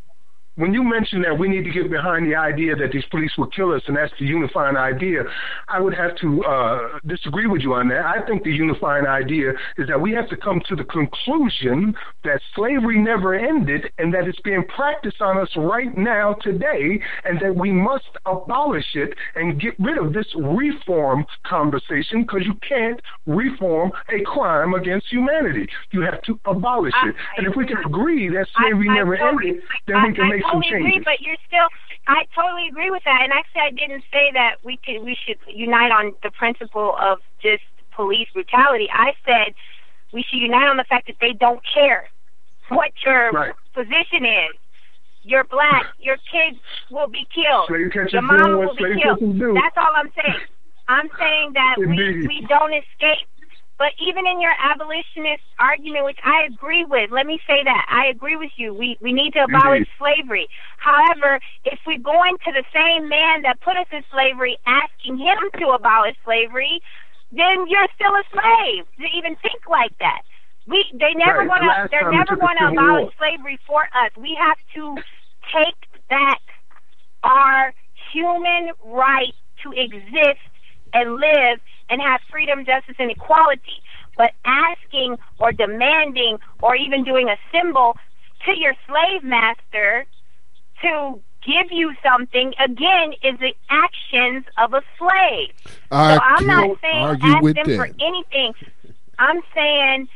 Speaker 3: when you mentioned that we need to get behind the idea that these police will kill us and that's the unifying idea, I would have to uh, disagree with you on that. I think the unifying idea is that we have to come to the conclusion that slavery never ended and that it's being practiced on us right now today and that we must abolish it and get rid of this reform conversation because you can't reform a crime against humanity. You have to abolish it. And if we can agree that slavery
Speaker 6: I, I
Speaker 3: never
Speaker 6: totally,
Speaker 3: ended, then we can
Speaker 6: I,
Speaker 3: make
Speaker 6: I
Speaker 3: some
Speaker 6: totally
Speaker 3: changes.
Speaker 6: agree, but you're still. I totally agree with that, and actually, I didn't say that we could we should unite on the principle of just police brutality. I said we should unite on the fact that they don't care what your
Speaker 3: Right.
Speaker 6: position is. You're black. Your kids will be killed. Your mama will be killed. That's all I'm saying. I'm saying that we, we don't escape. But even in your abolitionist argument, which I agree with, let me say that I agree with you. We we need to abolish
Speaker 3: Indeed.
Speaker 6: slavery. However, if we go into the same man that put us in slavery, asking him to abolish slavery, then you're still a slave to even think like that. We they never
Speaker 3: Right.
Speaker 6: want to they're never going to abolish
Speaker 3: War.
Speaker 6: slavery for us. We have to take back our human right to exist and live and have freedom, justice, and equality. But asking or demanding or even doing a symbol to your slave master to give you something again is the actions of a slave.
Speaker 4: I
Speaker 6: so I'm not saying
Speaker 4: argue
Speaker 6: ask
Speaker 4: with
Speaker 6: them for anything. I'm saying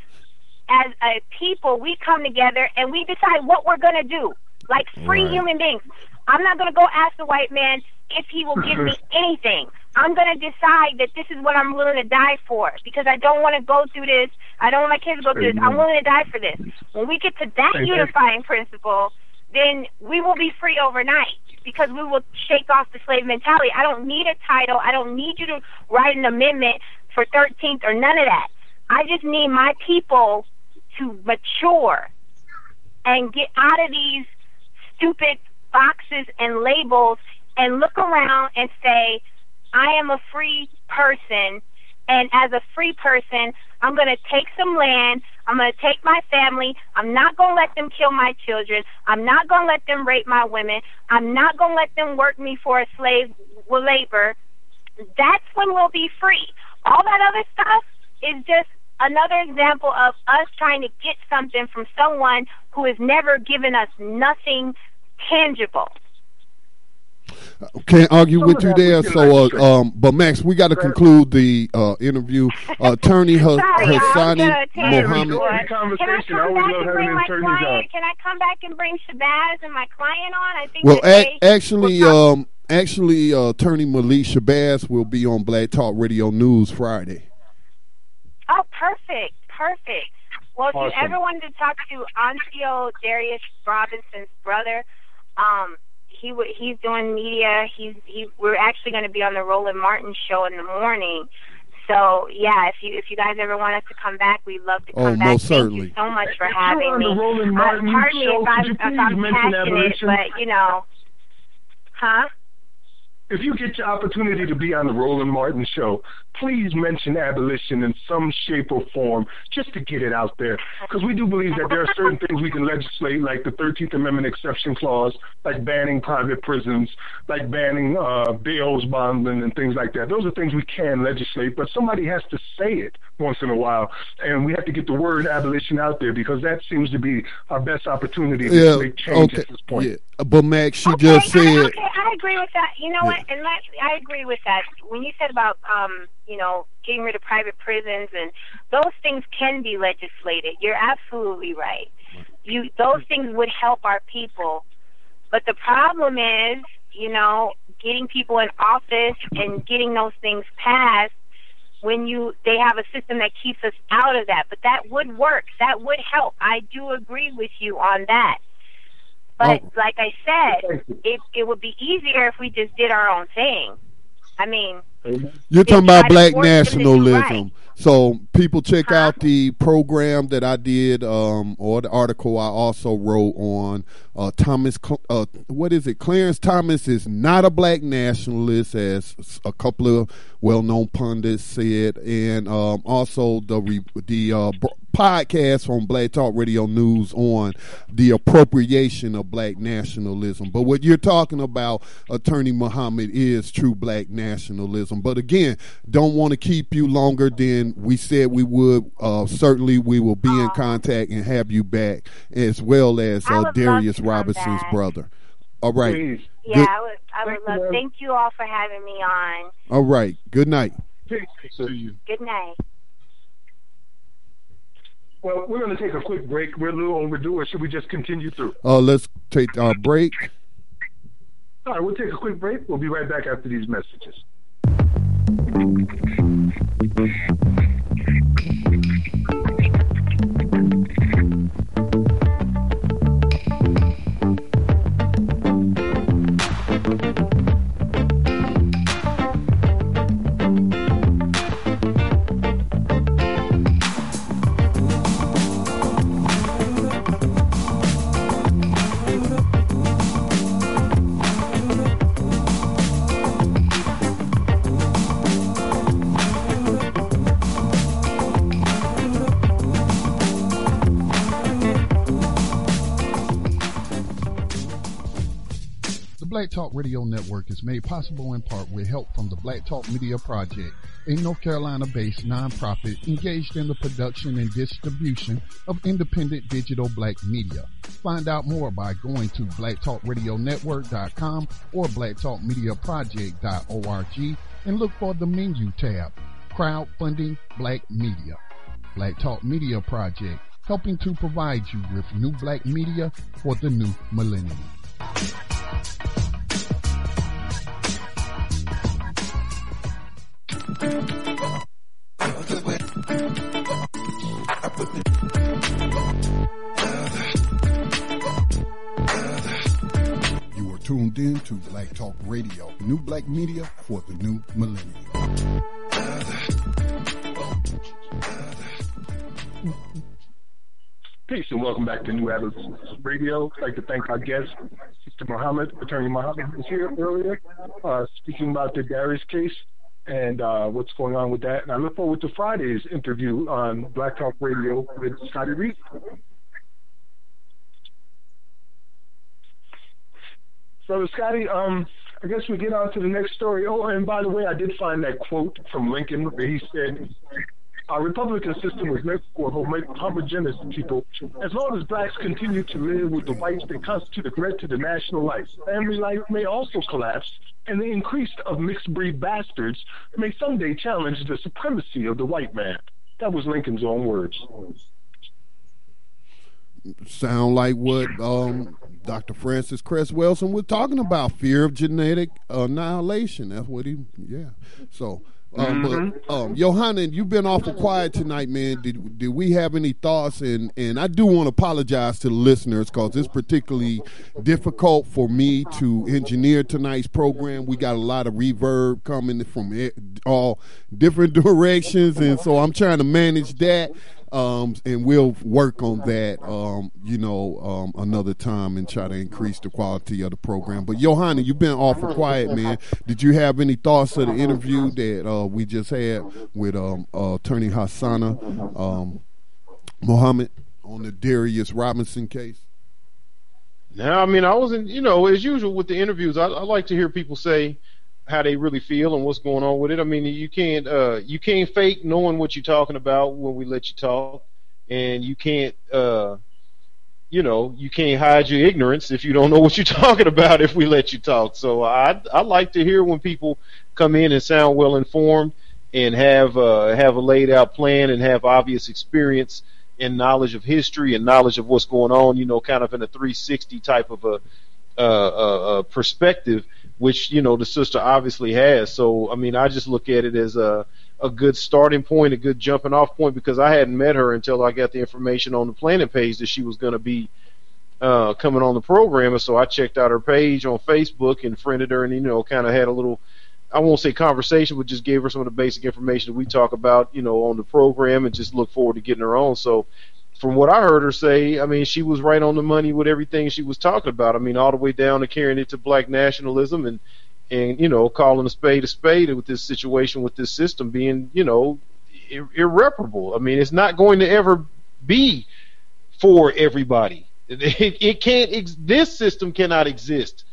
Speaker 6: as a people we come together and we decide what we're gonna do. Like free
Speaker 4: Right.
Speaker 6: human beings. I'm not gonna go ask the white man if he will give me anything. I'm gonna decide that this is what I'm willing to die for because I don't want to go through this. I don't want my kids to go through this. I'm willing to die for this. When we get to that unifying principle, then we will be free overnight because we will shake off the slave mentality. I don't need a title. I don't need you to write an amendment for 13th or none of that. I just need my people to mature and get out of these stupid boxes and labels and look around and say, I am a free person. And as a free person, I'm going to take some land. I'm going to take my family. I'm not going to let them kill my children. I'm not going to let them rape my women. I'm not going to let them work me for a slave labor. That's when we'll be free. All that other stuff is just another example of us trying to get something from someone who has never given us nothing tangible.
Speaker 4: Can't argue with you there. So, uh, um, but Max, we got to conclude the uh, interview. Uh, attorney Ha-
Speaker 6: Sorry,
Speaker 4: Hassani
Speaker 6: gonna tell you
Speaker 4: Muhammad.
Speaker 6: what.
Speaker 3: Enjoy the conversation.
Speaker 6: Can I
Speaker 3: I
Speaker 6: come back and bring my client? Can I come back and bring Shabazz and my client on? I think
Speaker 4: Well, a- actually, um, actually, uh, attorney Malik Shabazz will be on Black Talk Radio News Friday.
Speaker 6: Oh, perfect, perfect. Well, if
Speaker 3: Awesome.
Speaker 6: you ever wanted to talk to Ancio Darius Robinson's brother, um, he w- he's doing media. He's he. We're actually going to be on the Roland Martin show in the morning. So yeah, if you if you guys ever want us to come back, we'd love to come
Speaker 4: Oh,
Speaker 6: back.
Speaker 4: most
Speaker 6: Thank
Speaker 4: certainly.
Speaker 6: you so much for
Speaker 3: If
Speaker 6: having
Speaker 3: on
Speaker 6: me.
Speaker 3: the Roland
Speaker 6: Uh,
Speaker 3: Martin
Speaker 6: pardon me if, I, if I'm passionate, but you know, huh?
Speaker 3: If you get your opportunity to be on the Roland Martin show, please mention abolition in some shape or form, just to get it out there. Because we do believe that there are certain things we can legislate, like the 13th Amendment exception clause, like banning private prisons, like banning uh, bails, bonding, and things like that. Those are things we can legislate, but somebody has to say it once in a while, and we have to get the word abolition out there because that seems to be our best opportunity to
Speaker 4: Yeah,
Speaker 3: make change
Speaker 4: okay,
Speaker 3: at this point.
Speaker 4: yeah. But Max, she
Speaker 6: okay,
Speaker 4: just said.
Speaker 6: okay, I agree with that. You know what? And let, I agree with that. When you said about, um, you know, getting rid of private prisons and those things can be legislated. You're absolutely right. You those things would help our people, but the problem is, you know, getting people in office and getting those things passed when you they have a system that keeps us out of that. But that would work. That would help. I do agree with you on that. But
Speaker 4: Oh.
Speaker 6: like I said, it it would be easier if we just did our own thing. I mean,
Speaker 4: You're talking about black
Speaker 6: force them to do
Speaker 4: nationalism. So people check out the program that I did, um, or the article I also wrote on uh, Thomas. Uh, what is it? Clarence Thomas is not a black nationalist, as a couple of well-known pundits said, and um, also the the uh, podcast from Black Talk Radio News on the appropriation of black nationalism. But what you're talking about, Attorney Muhammad, is true black nationalism. But again, don't want to keep you longer than we said we would. Uh, certainly, we will be in contact and have you back, as well as uh, Darius Robinson's brother. All right.
Speaker 6: Please. Yeah, Good. I would. I would love. Thank you all for having me on.
Speaker 4: All right. Good night.
Speaker 6: Peace to you. Good night.
Speaker 3: Well, we're going to take a quick break. We're a little overdue, or should we just continue through?
Speaker 4: Uh, let's take a break.
Speaker 3: All right, we'll take a quick break. We'll be right back after these messages.
Speaker 1: Black Talk Radio Network is made possible in part with help from the Black Talk Media Project, a North Carolina-based nonprofit engaged in the production and distribution of independent digital black media. Find out more by going to blacktalkradionetwork.com or blacktalkmediaproject.org and look for the menu tab, Crowdfunding Black Media. Black Talk Media Project, helping to provide you with new black media for the new millennium. You are tuned in to Black Talk Radio, new black media for the new millennium.
Speaker 3: Peace and welcome back to New Abolitionist Radio. I'd like to thank our guest, Sister Muhammad, Attorney Muhammad, was here earlier, uh, speaking about the Darius case and uh, what's going on with that. And I look forward to Friday's interview on Black Talk Radio with Scotty Reed. So, Scotty, um, I guess we get on to the next story. Oh, and by the way, I did find that quote from Lincoln where he said, our Republican system was meant for homogeneous people. As long as blacks continue to live with the whites, they constitute a threat to the national life. Family life may also collapse, and the increase of mixed breed bastards may someday challenge the supremacy of the white man. That was Lincoln's own words.
Speaker 4: Sound like what um, Dr. Frances Cress Welsing was talking about fear of genetic annihilation. That's what he, yeah. So, um, mm-hmm. But um, you've been awful quiet tonight, man. Did did we have any thoughts? And and I do want to apologize to the listeners because it's particularly difficult for me to engineer tonight's program. We got a lot of reverb coming from all different directions, and so I'm trying to manage that um, and we'll work on that, um, you know, um, another time and try to increase the quality of the program. But Yohanan, you've been awful quiet, man. Did you have any thoughts of the interview that uh, we just had with um, uh, Attorney Hassana um, Muhammad on the Darius Robinson case?
Speaker 5: Now, I mean, I wasn't, you know, as usual with the interviews, I, I like to hear people say, how they really feel and what's going on with it. I mean, you can't uh, you can't fake knowing what you're talking about when we let you talk, and you can't uh, you know you can't hide your ignorance if you don't know what you're talking about if we let you talk. So I I like to hear when people come in and sound well informed and have uh, have a laid out plan and have obvious experience and knowledge of history and knowledge of what's going on. You know, kind of in a 360 type of a uh, uh, uh, perspective which you know the sister obviously has. So I mean, I just look at it as a a good starting point, a good jumping off point because I hadn't met her until I got the information on the planning page that she was going to be uh, coming on the program. And so I checked out her page on Facebook and friended her, and you know, kind of had a little. I won't say conversation, but just gave her some of the basic information that we talk about, you know, on the program, and just look forward to getting her on. So, from what I heard her say, I mean, she was right on the money with everything she was talking about. I mean, all the way down to carrying it to black nationalism and and you know calling a spade a spade with this situation with this system being you know ir- irreparable. I mean, it's not going to ever be for everybody. It, it can't. Ex- this system cannot exist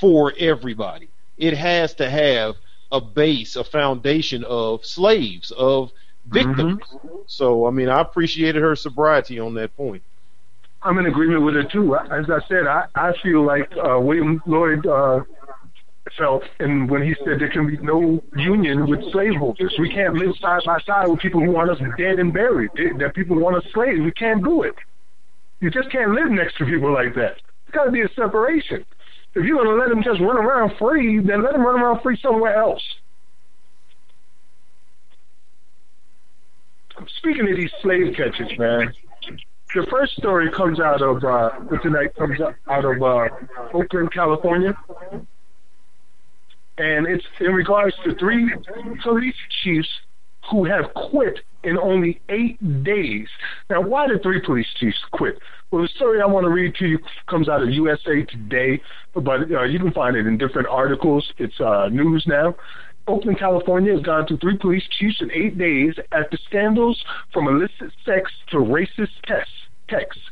Speaker 5: for everybody. It has to have a base, a foundation of slaves, of victims. Mm-hmm. So, I mean, I appreciated her sobriety on that point.
Speaker 3: I'm in agreement with her too. As I said, I, I feel like uh, William Lloyd uh, felt, and when he said there can be no union with slaveholders, we can't live side by side with people who want us dead and buried. That people want us slaves, we can't do it. You just can't live next to people like that. It's got to be a separation. If you're going to let them just run around free, then let them run around free somewhere else. Speaking of these slave catchers, man, the first story comes out of uh, tonight comes out of uh, Oakland, California, and it's in regards to three police chiefs who have quit in only eight days. Now, why did three police chiefs quit? Well, the story I want to read to you comes out of USA Today, but uh, you can find it in different articles. It's uh, news now. Oakland, California has gone through three police chiefs in eight days after scandals from illicit sex to racist tests, texts.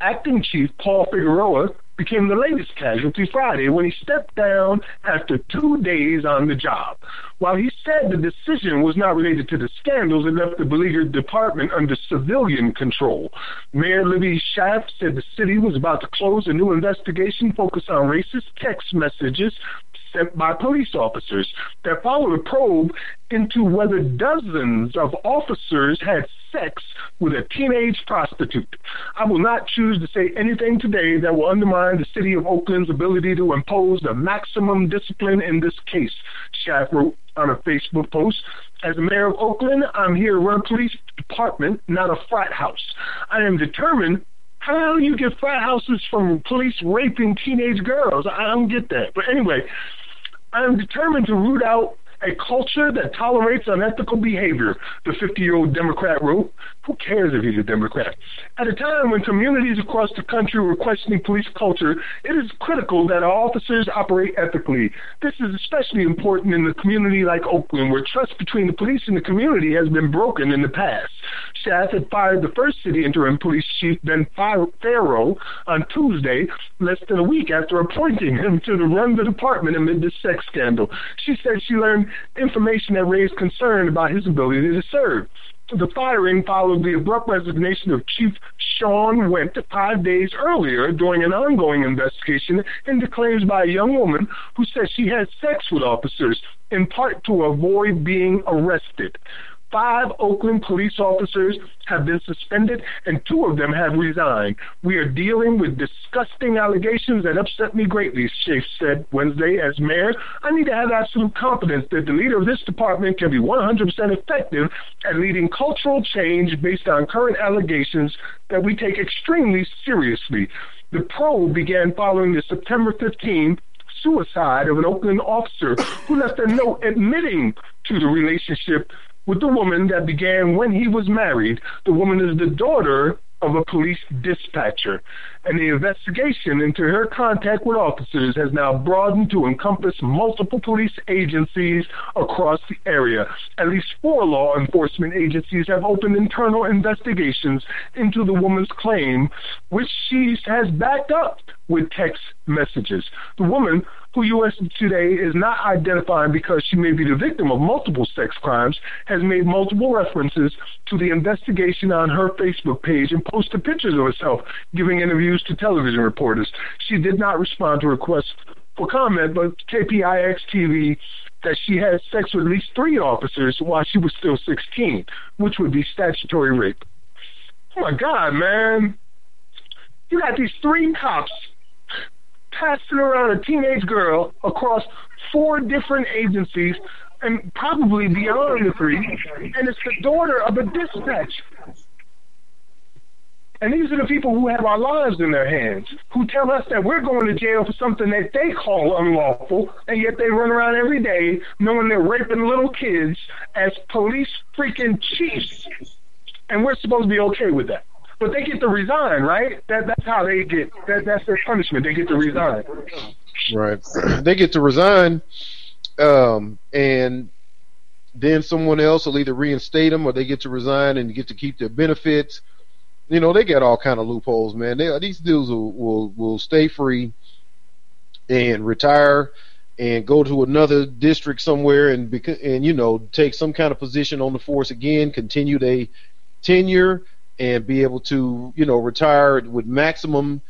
Speaker 3: Acting Chief Paul Figueroa became the latest casualty Friday when he stepped down after two days on the job. While he said the decision was not related to the scandals, it left the beleaguered department under civilian control. Mayor Libby Schaaf said the city was about to close a new investigation focused on racist text messages by police officers that followed a probe into whether dozens of officers had sex with a teenage prostitute. I will not choose to say anything today that will undermine the city of Oakland's ability to impose the maximum discipline in this case, Schaaf wrote on a Facebook post. As the mayor of Oakland, I'm here to run a police department, not a frat house. I am determined how you get frat houses from police raping teenage girls? I don't get that. But anyway, I'm determined to root out a culture that tolerates unethical behavior, the 50 year old Democrat wrote. Who cares if he's a Democrat? At a time when communities across the country were questioning police culture, it is critical that our officers operate ethically. This is especially important in a community like Oakland, where trust between the police and the community has been broken in the past. Schaaf had fired the first city interim police chief, Ben Fairow, on Tuesday, less than a week after appointing him to run the department amid the sex scandal. She said she learned information that raised concern about his ability to serve. The firing followed the abrupt resignation of Chief Sean Whent five days earlier during an ongoing investigation into claims by a young woman who said she had sex with officers, in part to avoid being arrested. Five Oakland police officers have been suspended and two of them have resigned. We are dealing with disgusting allegations that upset me greatly, Schaaf said Wednesday as mayor. I need to have absolute confidence that the leader of this department can be 100% effective at leading cultural change based on current allegations that we take extremely seriously. The probe began following the September 15 suicide of an Oakland officer who left a note admitting to the relationship with the woman that began when he was married. The woman is the daughter of a police dispatcher, and the investigation into her contact with officers has now broadened to encompass multiple police agencies across the area. At least four law enforcement agencies have opened internal investigations into the woman's claim, which she has backed up with text messages. The woman who U.S. Today is not identifying because she may be the victim of multiple sex crimes, has made multiple references to the investigation on her Facebook page and posted pictures of herself giving interviews to television reporters. She did not respond to requests for comment, but KPIX TV that she had sex with at least three officers while she was still 16, which would be statutory rape. Oh my God, man. You got these three cops passing around a teenage girl across four different agencies and probably beyond the three, and it's the daughter of a dispatch. And these are the people who have our lives in their hands, who tell us that we're going to jail for something that they call unlawful, and yet they run around every day knowing they're raping little kids as police freaking chiefs. And we're supposed to be okay with that. But they get to resign, right? That that's how they get that that's their punishment. They get to resign.
Speaker 5: Right. they get to resign, um, and then someone else will either reinstate them or they get to resign and get to keep their benefits. You know, they get all kind of loopholes, man. They, these dudes will, will will stay free and retire and go to another district somewhere and and you know take some kind of position on the force again, continue their tenure and be able to you know retire with maximum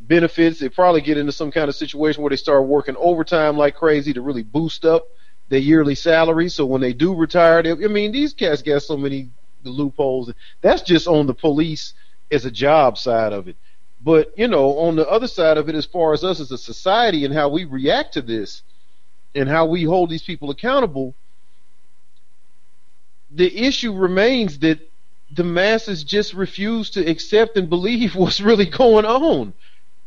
Speaker 5: benefits. They probably get into some kind of situation where they start working overtime like crazy to really boost up their yearly salary. So when they do retire, they, I mean these cats got so many loopholes. That's just on the police as a job side of it. But you know, on the other side of it, as far as us as a society and how we react to this, and how we hold these people accountable, the issue remains that the masses just refuse to accept and believe what's really going on.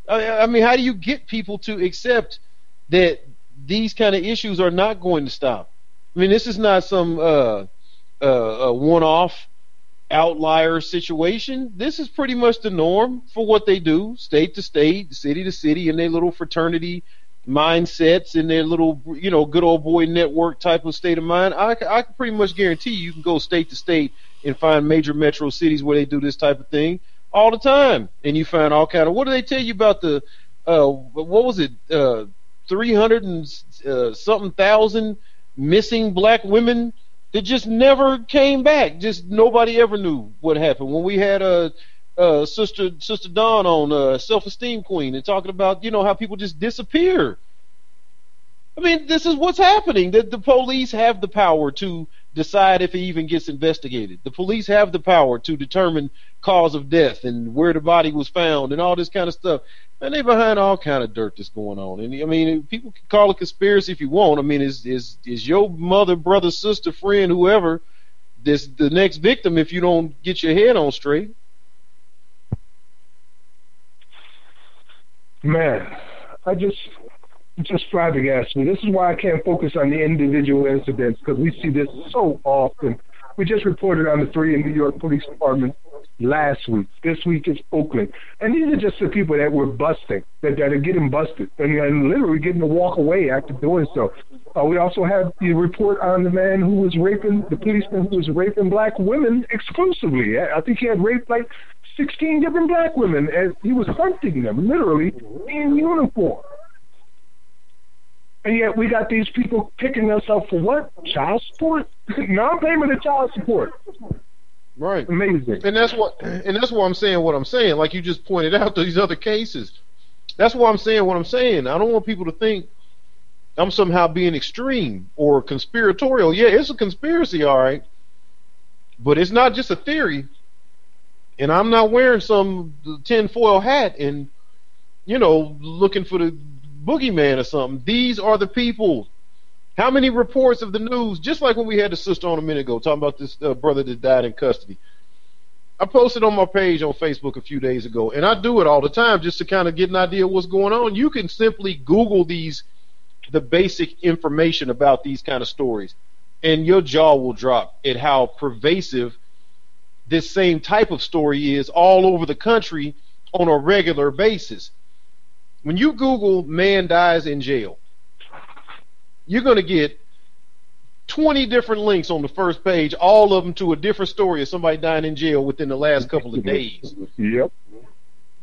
Speaker 5: I, mean, how do you get people to accept that these kind of issues are not going to stop? I mean, this is not some uh, uh, one-off outlier situation. This is pretty much the norm for what they do, state to state, city to city, in their little fraternity mindsets, in their little, you know, good old boy network type of state of mind. I, I can pretty much guarantee you, you can go state to state and find major metro cities where they do this type of thing all the time, and you find all kind of. What do they tell you about the? Uh, what was it? Uh, Three hundred and uh, something thousand missing black women that just never came back. Just nobody ever knew what happened. When we had a uh, uh, sister sister Dawn on uh, self esteem queen and talking about you know how people just disappear. I mean, this is what's happening. That the police have the power to decide if he even gets investigated. The police have the power to determine cause of death and where the body was found and all this kind of stuff. And they're behind all kind of dirt that's going on. And I mean, people can call it conspiracy if you want. I mean, is is is your mother, brother, sister, friend, whoever, this the next victim if you don't get your head on straight?
Speaker 3: Man, I just just flabbergasted me. This is why I can't focus on the individual incidents because we see this so often. We just reported on the three in New York Police Department last week. This week is Oakland. And these are just the people that we're busting, that, that are getting busted, and, and literally getting to walk away after doing so. Uh, we also have the report on the man who was raping, the policeman who was raping black women exclusively. I think he had raped like 16 different black women, and he was hunting them, literally, in uniform. And yet we got these people picking us up for what? Child support? Non-payment of child support.
Speaker 5: Right.
Speaker 3: Amazing.
Speaker 5: And that's what and that's why I'm saying what I'm saying. Like you just pointed out these other cases. That's why I'm saying what I'm saying. I don't want people to think I'm somehow being extreme or conspiratorial. Yeah, it's a conspiracy, all right. But it's not just a theory. And I'm not wearing some tinfoil hat and, you know, looking for the boogeyman or something. These are the people. How many reports of the news, just like when we had the sister on a minute ago, talking about this uh, brother that died in custody. I posted on my page on Facebook a few days ago, and I do it all the time just to kind of get an idea of what's going on. You can simply Google these, the basic information about these kind of stories, and your jaw will drop at how pervasive this same type of story is all over the country on a regular basis when you Google man dies in jail, you're going to get 20 different links on the first page, all of them to a different story of somebody dying in jail within the last couple of days.
Speaker 3: Yep.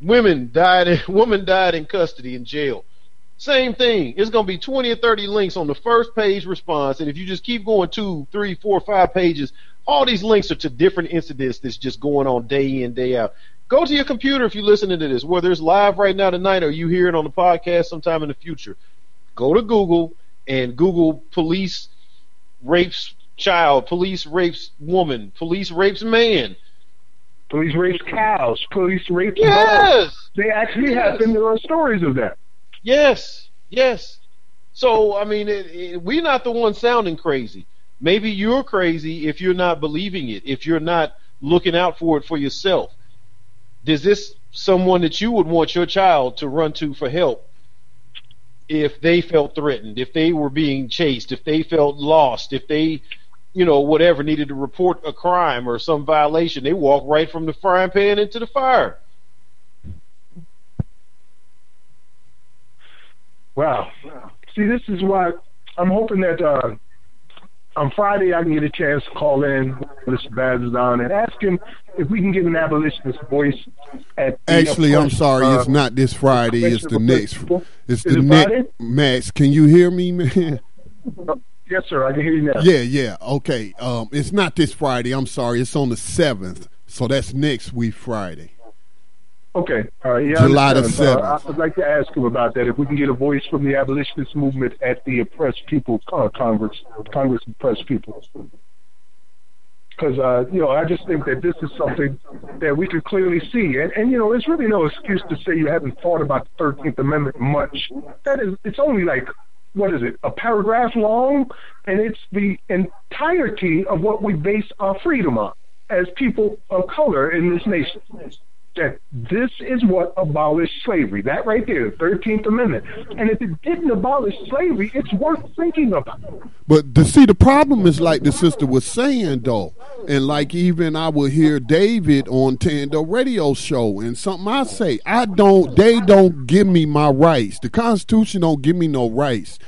Speaker 5: Women died in, woman died in custody in jail. Same thing. It's going to be 20 or 30 links on the first page response. And if you just keep going two, three, four, five pages, all these links are to different incidents that's just going on day in, day out. Go to your computer if you're listening to this, whether it's live right now tonight or you hear it on the podcast sometime in the future. Go to Google and Google police rapes child, police rapes woman, police rapes man.
Speaker 3: Police rapes cows, police rapes
Speaker 5: yes!
Speaker 3: dogs. They actually yes. happen. There are stories of that.
Speaker 5: Yes, yes. So, I mean, it, it, we're not the ones sounding crazy. Maybe you're crazy if you're not believing it, if you're not looking out for it for yourself. Is this someone that you would want your child to run to for help if they felt threatened, if they were being chased, if they felt lost, if they, you know, whatever needed to report a crime or some violation? They walk right from the frying pan into the fire.
Speaker 3: Wow. See, this is why I'm hoping that uh, on Friday I can get a chance to call in Mr. Bazadon and ask him if we can get an abolitionist voice at
Speaker 4: Actually, I'm sorry, uh, it's not this Friday. It's the next. It's the next. Max, can you hear me, man?
Speaker 3: Yes, sir. I can hear you now.
Speaker 4: Yeah, yeah. Okay. Um, it's not this Friday. I'm sorry. It's on the seventh. So that's next week Friday.
Speaker 3: Okay. Uh, yeah,
Speaker 4: July the 7th.
Speaker 3: Uh, I'd like to ask him about that. If we can get a voice from the abolitionist movement at the oppressed people uh, Congress, Congress oppressed people. Because, uh, you know, I just think that this is something that we can clearly see. And, and, you know, there's really no excuse to say you haven't thought about the 13th Amendment much. That is, it's only like, what is it, a paragraph long? And it's the entirety of what we base our freedom on as people of color in this nation that this is what abolished slavery. That right there, the 13th Amendment. And if it didn't abolish slavery, it's worth thinking about.
Speaker 4: But to see, the problem is like the sister was saying, though. And like even I would hear David on Tando radio show and something I say, I don't, they don't give me my rights. The Constitution don't give me no rights.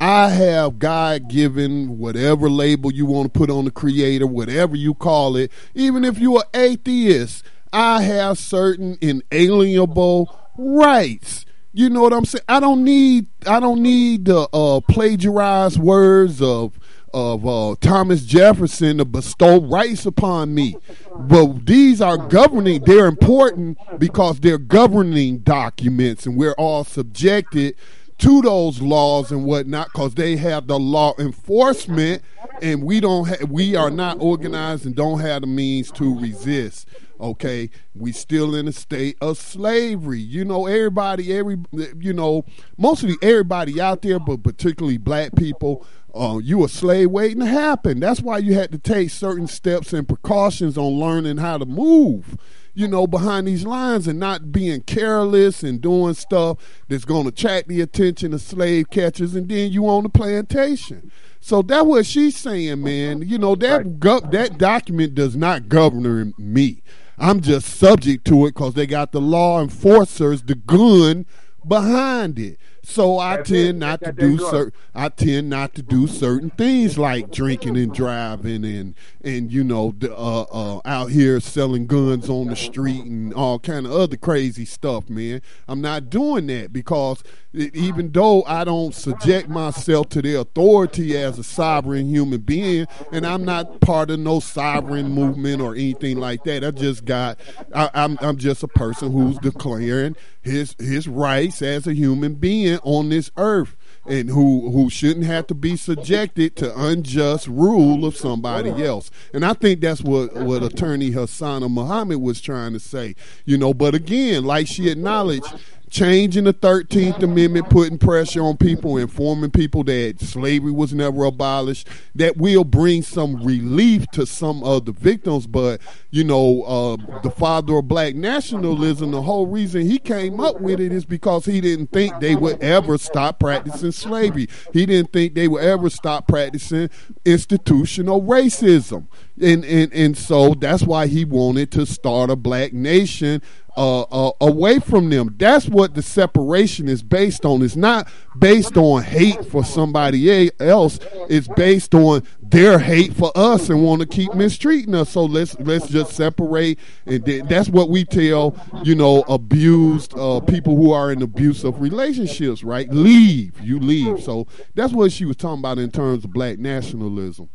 Speaker 4: I have God given whatever label you want to put on the creator, whatever you call it, even if you're an atheist. I have certain inalienable rights. You know what I'm saying? I don't need I don't need the uh, plagiarized words of of uh, Thomas Jefferson to bestow rights upon me. But these are governing, they're important because they're governing documents and we're all subjected to those laws and whatnot because they have the law enforcement and we don't ha- we are not organized and don't have the means to resist okay? We still in a state of slavery. You know everybody every you know mostly everybody out there but particularly black people uh, you a slave waiting to happen. That's why you had to take certain steps and precautions on learning how to move you know, behind these lines and not being careless and doing stuff that's going to attract the attention of slave catchers, and then you on the plantation. So that's what she's saying, man. You know that go- that document does not govern me. I'm just subject to it because they got the law enforcers, the gun behind it. So I That's tend it. not to do certain. I tend not to do certain things like drinking and driving and and you know the, uh, uh, out here selling guns on the street and all kind of other crazy stuff, man. I'm not doing that because even though I don't subject myself to the authority as a sovereign human being, and I'm not part of no sovereign movement or anything like that. I just got, I, I'm, I'm just a person who's declaring his his rights as a human being on this earth and who who shouldn't have to be subjected to unjust rule of somebody else. And I think that's what what attorney Hassana Muhammad was trying to say. You know, but again, like she acknowledged, changing the 13th Amendment, putting pressure on people, informing people that slavery was never abolished, that will bring some relief to some of the victims. But, you know, uh, the father of black nationalism, the whole reason he came up with it is because he didn't think they would ever stop practicing slavery. He didn't think they would ever stop practicing institutional racism. And, and, and so that's why he wanted to start a black nation uh, uh, away from them. That's what the separation is based on. It's not based on hate for somebody else. It's based on their hate for us and want to keep mistreating us. So let's let's just separate. And that's what we tell you know abused uh, people who are in abusive relationships. Right? Leave. You leave. So that's what she was talking about in terms of black nationalism.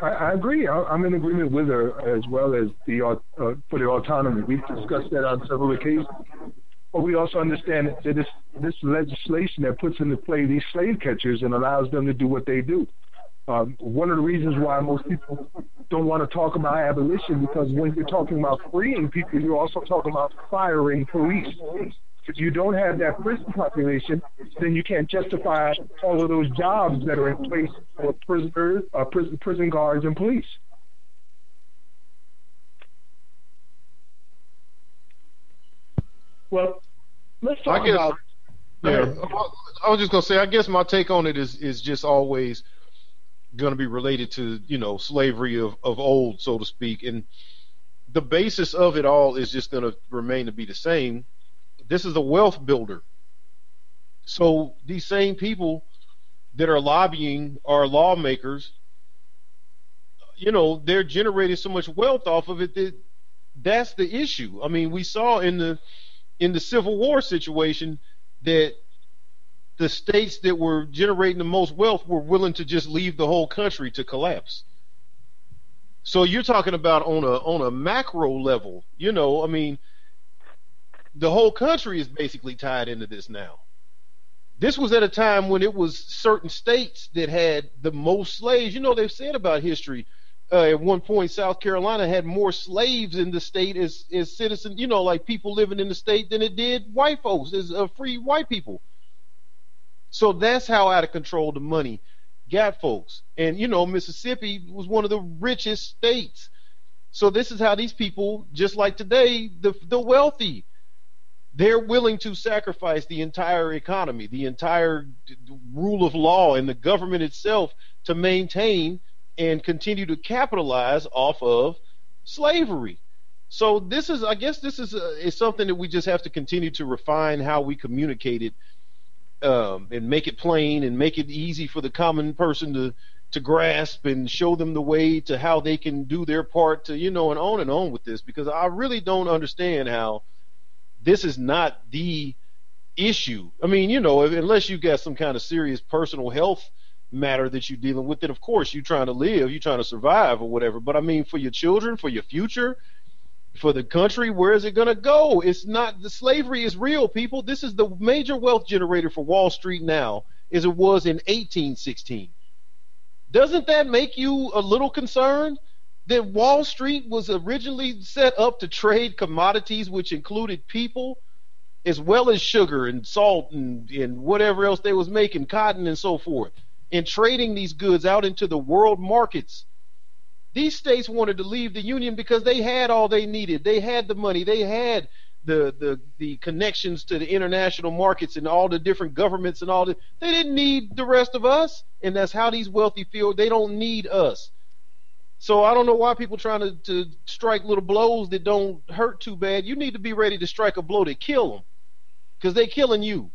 Speaker 3: I, agree. I, am in agreement with her as well as the uh, for the autonomy. We've discussed that on several occasions. But we also understand that this this legislation that puts into play these slave catchers and allows them to do what they do. Um, one of the reasons why most people don't want to talk about abolition because when you're talking about freeing people, you're also talking about firing police. If you don't have that prison population, then you can't justify all of those jobs that are in place for prisoners, uh, prison, prison guards, and police. Well, let's talk
Speaker 5: I guess,
Speaker 3: about.
Speaker 5: Yeah, I was just gonna say. I guess my take on it is is just always going to be related to you know slavery of of old, so to speak, and the basis of it all is just going to remain to be the same. This is a wealth builder. So these same people that are lobbying our lawmakers, you know, they're generating so much wealth off of it that that's the issue. I mean, we saw in the in the Civil War situation that the states that were generating the most wealth were willing to just leave the whole country to collapse. So you're talking about on a on a macro level, you know, I mean, the whole country is basically tied into this now. This was at a time when it was certain states that had the most slaves. You know, they've said about history. Uh, at one point, South Carolina had more slaves in the state as as citizens. You know, like people living in the state than it did white folks, as uh, free white people. So that's how out of control the money got folks. And you know, Mississippi was one of the richest states. So this is how these people, just like today, the the wealthy, they're willing to sacrifice the entire economy, the entire rule of law, and the government itself to maintain and continue to capitalize off of slavery. So this is, I guess, this is, uh, is something that we just have to continue to refine how we communicate it um, and make it plain and make it easy for the common person to to grasp and show them the way to how they can do their part to you know and on and on with this because I really don't understand how this is not the issue. I mean, you know, unless you got some kind of serious personal health matter that you're dealing with, then of course you're trying to live, you're trying to survive or whatever. But I mean, for your children, for your future, for the country, where is it going to go? It's not the slavery is real, people. This is the major wealth generator for Wall Street now, as it was in 1816. Doesn't that make you a little concerned? That Wall Street was originally set up to trade commodities, which included people, as well as sugar and salt and, and whatever else they was making, cotton and so forth, and trading these goods out into the world markets. These states wanted to leave the union because they had all they needed. They had the money. They had the the the connections to the international markets and all the different governments and all the They didn't need the rest of us, and that's how these wealthy feel. They don't need us. So I don't know why people trying to, to strike little blows that don't hurt too bad. You need to be ready to strike a blow that kill them, because they killing you.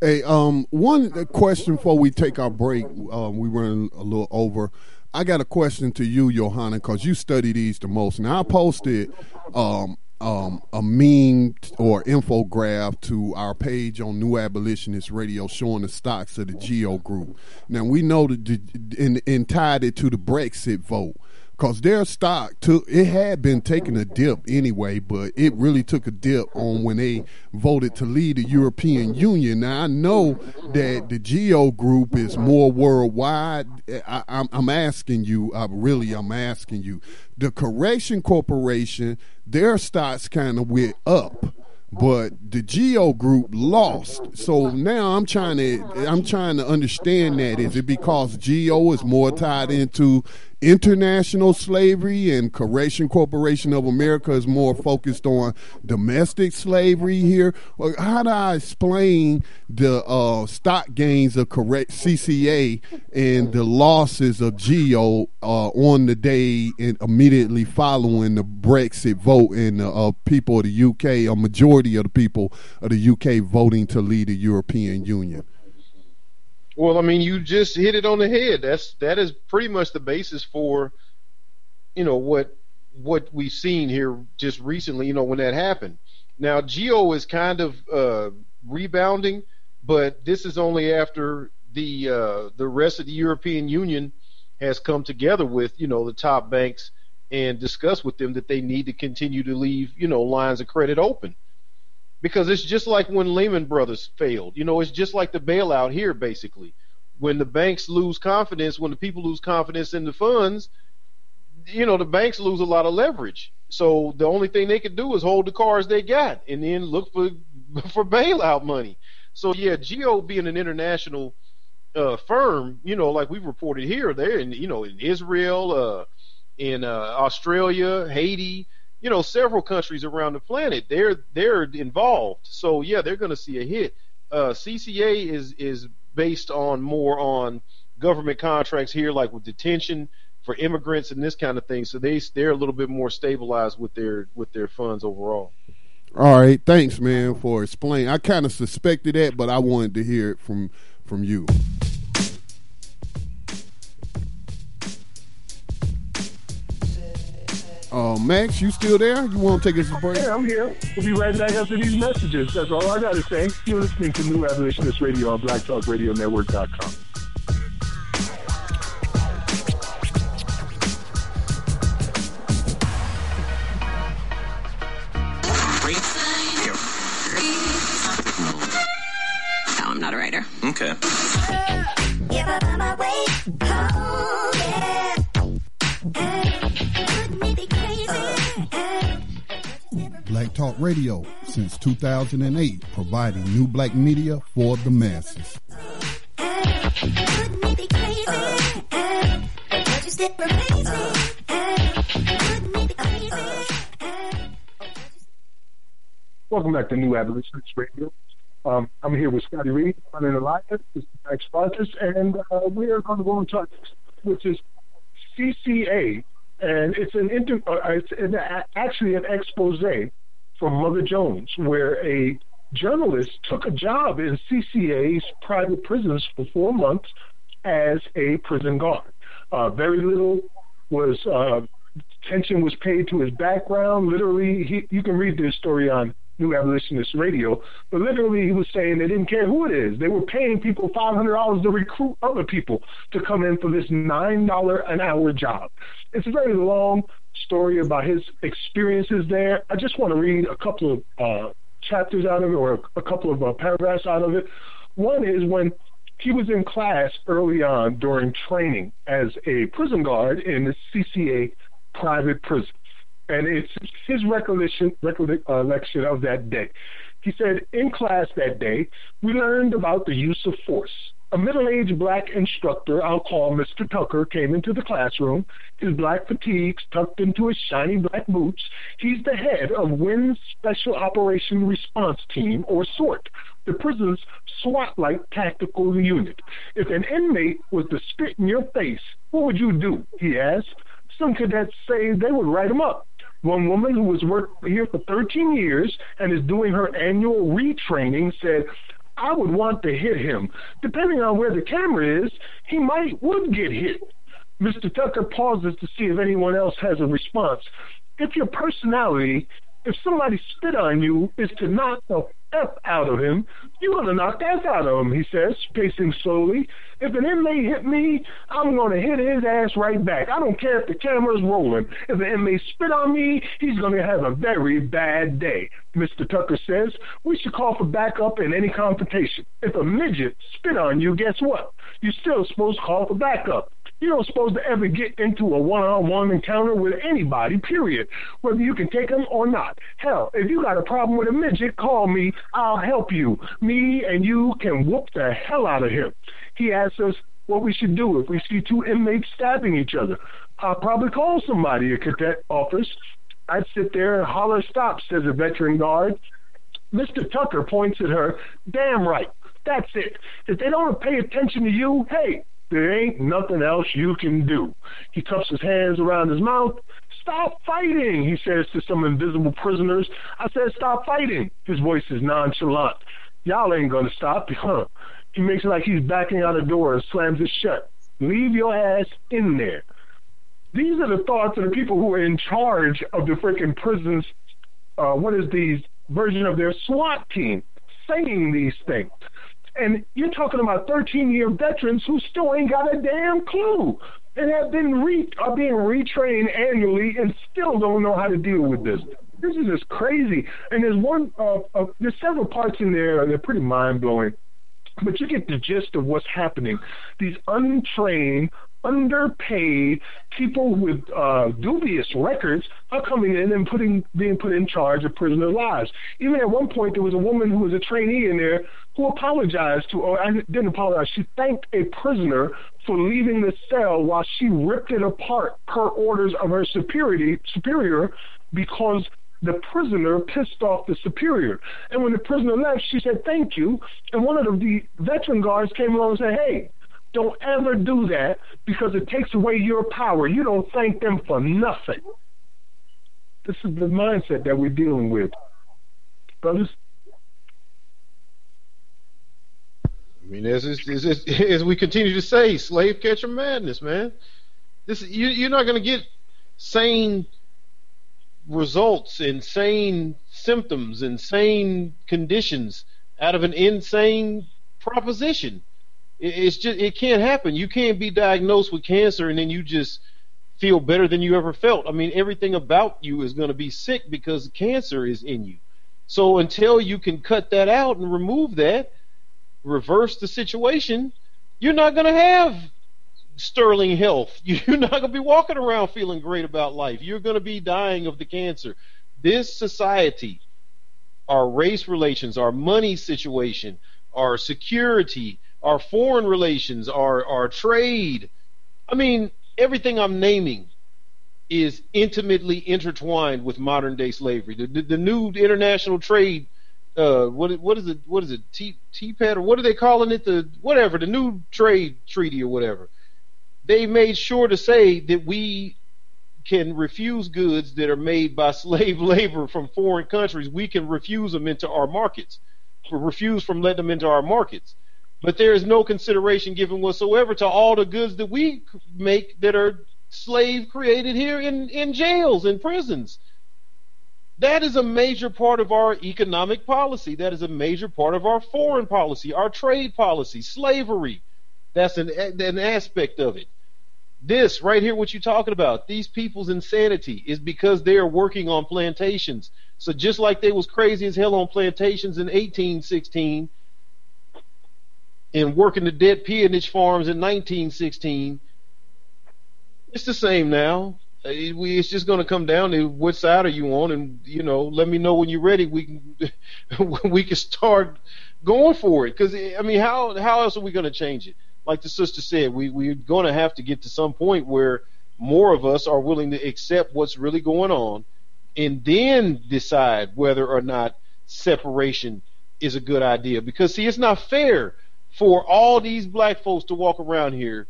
Speaker 4: Hey, um, one question before we take our break. Um, we run a little over. I got a question to you, Yohanan, because you study these the most. Now I posted um, um, a meme or infograph to our page on New Abolitionist Radio showing the stocks of the Geo Group. Now we know that and, and tied it to the Brexit vote because their stock took it had been taking a dip anyway, but it really took a dip on when they voted to leave the European Union. Now I know that the Geo Group is more worldwide. I, am asking you, I really, I'm asking you. The Correction Corporation, their stocks kind of went up but the Geo Group lost. So now I'm trying to I'm trying to understand that. Is it because Geo is more tied into international slavery and Correction Corporation of America is more focused on domestic slavery here? Well, how do I explain the uh, stock gains of correct CCA and the losses of Geo uh, on the day and immediately following the Brexit vote and the uh, people of the UK, a majority of the people of the UK voting to leave the European Union?
Speaker 5: Well, I mean, you just hit it on the head. That's that is pretty much the basis for, you know, what what we've seen here just recently. You know, when that happened. Now, Geo is kind of uh, rebounding, but this is only after the uh, the rest of the European Union has come together with you know the top banks and discussed with them that they need to continue to leave you know lines of credit open because it's just like when Lehman Brothers failed. You know, it's just like the bailout here, basically. When the banks lose confidence, when the people lose confidence in the funds, you know, the banks lose a lot of leverage. So the only thing they can do is hold the cars they got and then look for for bailout money. So yeah, Geo being an international uh, firm, you know, like we've reported here, they're in you know in Israel, uh, in uh, Australia, Haiti, you know, several countries around the planet. They're they're involved. So yeah, they're going to see a hit. Uh, CCA is is based on more on government contracts here, like with detention for immigrants and this kind of thing. So they they're a little bit more stabilized with their with their funds overall.
Speaker 4: All right, thanks, man, for explaining. I kind of suspected that, but I wanted to hear it from from you. Uh, Max, you still there? You want to take us a break?
Speaker 3: Yeah, I'm here. We'll be right back after these messages. That's all I got to say. You're listening to New Abolitionist Radio on BlackTalkRadioNetwork.com.
Speaker 7: No, I'm not a writer.
Speaker 8: Okay.
Speaker 1: Black Talk Radio since 2008, providing new black media for the masses.
Speaker 3: Welcome back to New Abolitionist Radio. Um, I'm here with Scotty Reed, running Alliance, this is Max Sponsors, and uh, we are going to go on to which is CCA, and it's an inter- uh, it's an, actually an expose from Mother Jones, where a journalist took a job in CCA's private prisons for four months as a prison guard. Uh, very little was uh, attention was paid to his background. Literally, he, you can read this story on New Abolitionist Radio, but literally he was saying they didn't care who it is. They were paying people five hundred dollars to recruit other people to come in for this nine dollar an hour job. It's a very long story about his experiences there. I just want to read a couple of uh, chapters out of it or a couple of uh, paragraphs out of it. One is when he was in class early on during training as a prison guard in the CCA private prison and it's his recollection recollection of that day. He said, in class that day, we learned about the use of force. A middle-aged black instructor I'll call Mr. Tucker came into the classroom, his black fatigues tucked into his shiny black boots. He's the head of Winn's Special Operation Response Team, or SORT, the prison's SWAT-like tactical unit. If an inmate was to spit in your face, what would you do? He asked. Some cadets say they would write him up. One woman who was working here for 13 years and is doing her annual retraining said, I would want to hit him. Depending on where the camera is, he might would get hit. Mr. Tucker pauses to see if anyone else has a response. If your personality, if somebody spit on you, is to knock the F out of him, you're going to knock the F out of him, he says, pacing slowly. If an inmate hit me, I'm going to hit his ass right back. I don't care if the camera's rolling. If an inmate spit on me, he's going to have a very bad day. Mr. Tucker says, we should call for backup in any confrontation. If a midget spit on you, guess what? You're still supposed to call for backup. You're not supposed to ever get into a one-on-one encounter with anybody, period, whether you can take them or not. Hell, if you got a problem with a midget, call me. I'll help you. Me and you can whoop the hell out of him. He asks us what we should do if we see two inmates stabbing each other. I'll probably call somebody, a cadet offers. I'd sit there and holler stop, says a veteran guard. Mr. Tucker points at her. Damn right. That's it. If they don't pay attention to you, hey, there ain't nothing else you can do. He cups his hands around his mouth. Stop fighting, he says to some invisible prisoners. I said, stop fighting. His voice is nonchalant. Y'all ain't gonna stop, huh? He makes it like he's backing out a door and slams it shut. Leave your ass in there. These are the thoughts of the people who are in charge of the freaking prisons. Uh, what is the version of their SWAT team saying these things? And you're talking about 13 year veterans who still ain't got a damn clue and have been re- are being retrained annually and still don't know how to deal with this. This is just crazy. And there's one, uh, uh, there's several parts in there that are pretty mind blowing. But you get the gist of what's happening. These untrained, underpaid people with uh, dubious records are coming in and putting being put in charge of prisoner lives. Even at one point, there was a woman who was a trainee in there who apologized to, or I didn't apologize. She thanked a prisoner for leaving the cell while she ripped it apart per orders of her superior, superior because the prisoner pissed off the superior. And when the prisoner left, she said, Thank you. And one of the, the veteran guards came along and said, Hey, don't ever do that because it takes away your power. You don't thank them for nothing. This is the mindset that we're dealing with. Brothers?
Speaker 5: I mean, as, as, as, as we continue to say, slave catcher madness, man. This you, you're not going to get sane results, insane symptoms, insane conditions out of an insane proposition. It's just it can't happen. You can't be diagnosed with cancer and then you just feel better than you ever felt. I mean, everything about you is going to be sick because cancer is in you. So until you can cut that out and remove that, reverse the situation, you're not going to have sterling health. You're not going to be walking around feeling great about life. You're going to be dying of the cancer. This society, our race relations, our money situation, our security, our foreign relations, our, our trade, I mean, everything I'm naming is intimately intertwined with modern day slavery. The, the, the new international trade, uh, what what is it? What is it? T TPET or what are they calling it? The whatever the new trade treaty or whatever they made sure to say that we can refuse goods that are made by slave labor from foreign countries. We can refuse them into our markets, refuse from letting them into our markets. But there is no consideration given whatsoever to all the goods that we make that are slave created here in, in jails and prisons. That is a major part of our economic policy. That is a major part of our foreign policy, our trade policy, slavery. That's an, an aspect of it. This right here, what you're talking about, these people's insanity is because they are working on plantations. So just like they was crazy as hell on plantations in 1816 and working the dead peonage farms in 1916, it's the same now. Uh, it's just going to come down to what side are you on, and you know, let me know when you're ready. We can we can start going for it. Because I mean, how how else are we going to change it? like the sister said, we, we're going to have to get to some point where more of us are willing to accept what's really going on and then decide whether or not separation is a good idea. Because, see, it's not fair for all these black folks to walk around here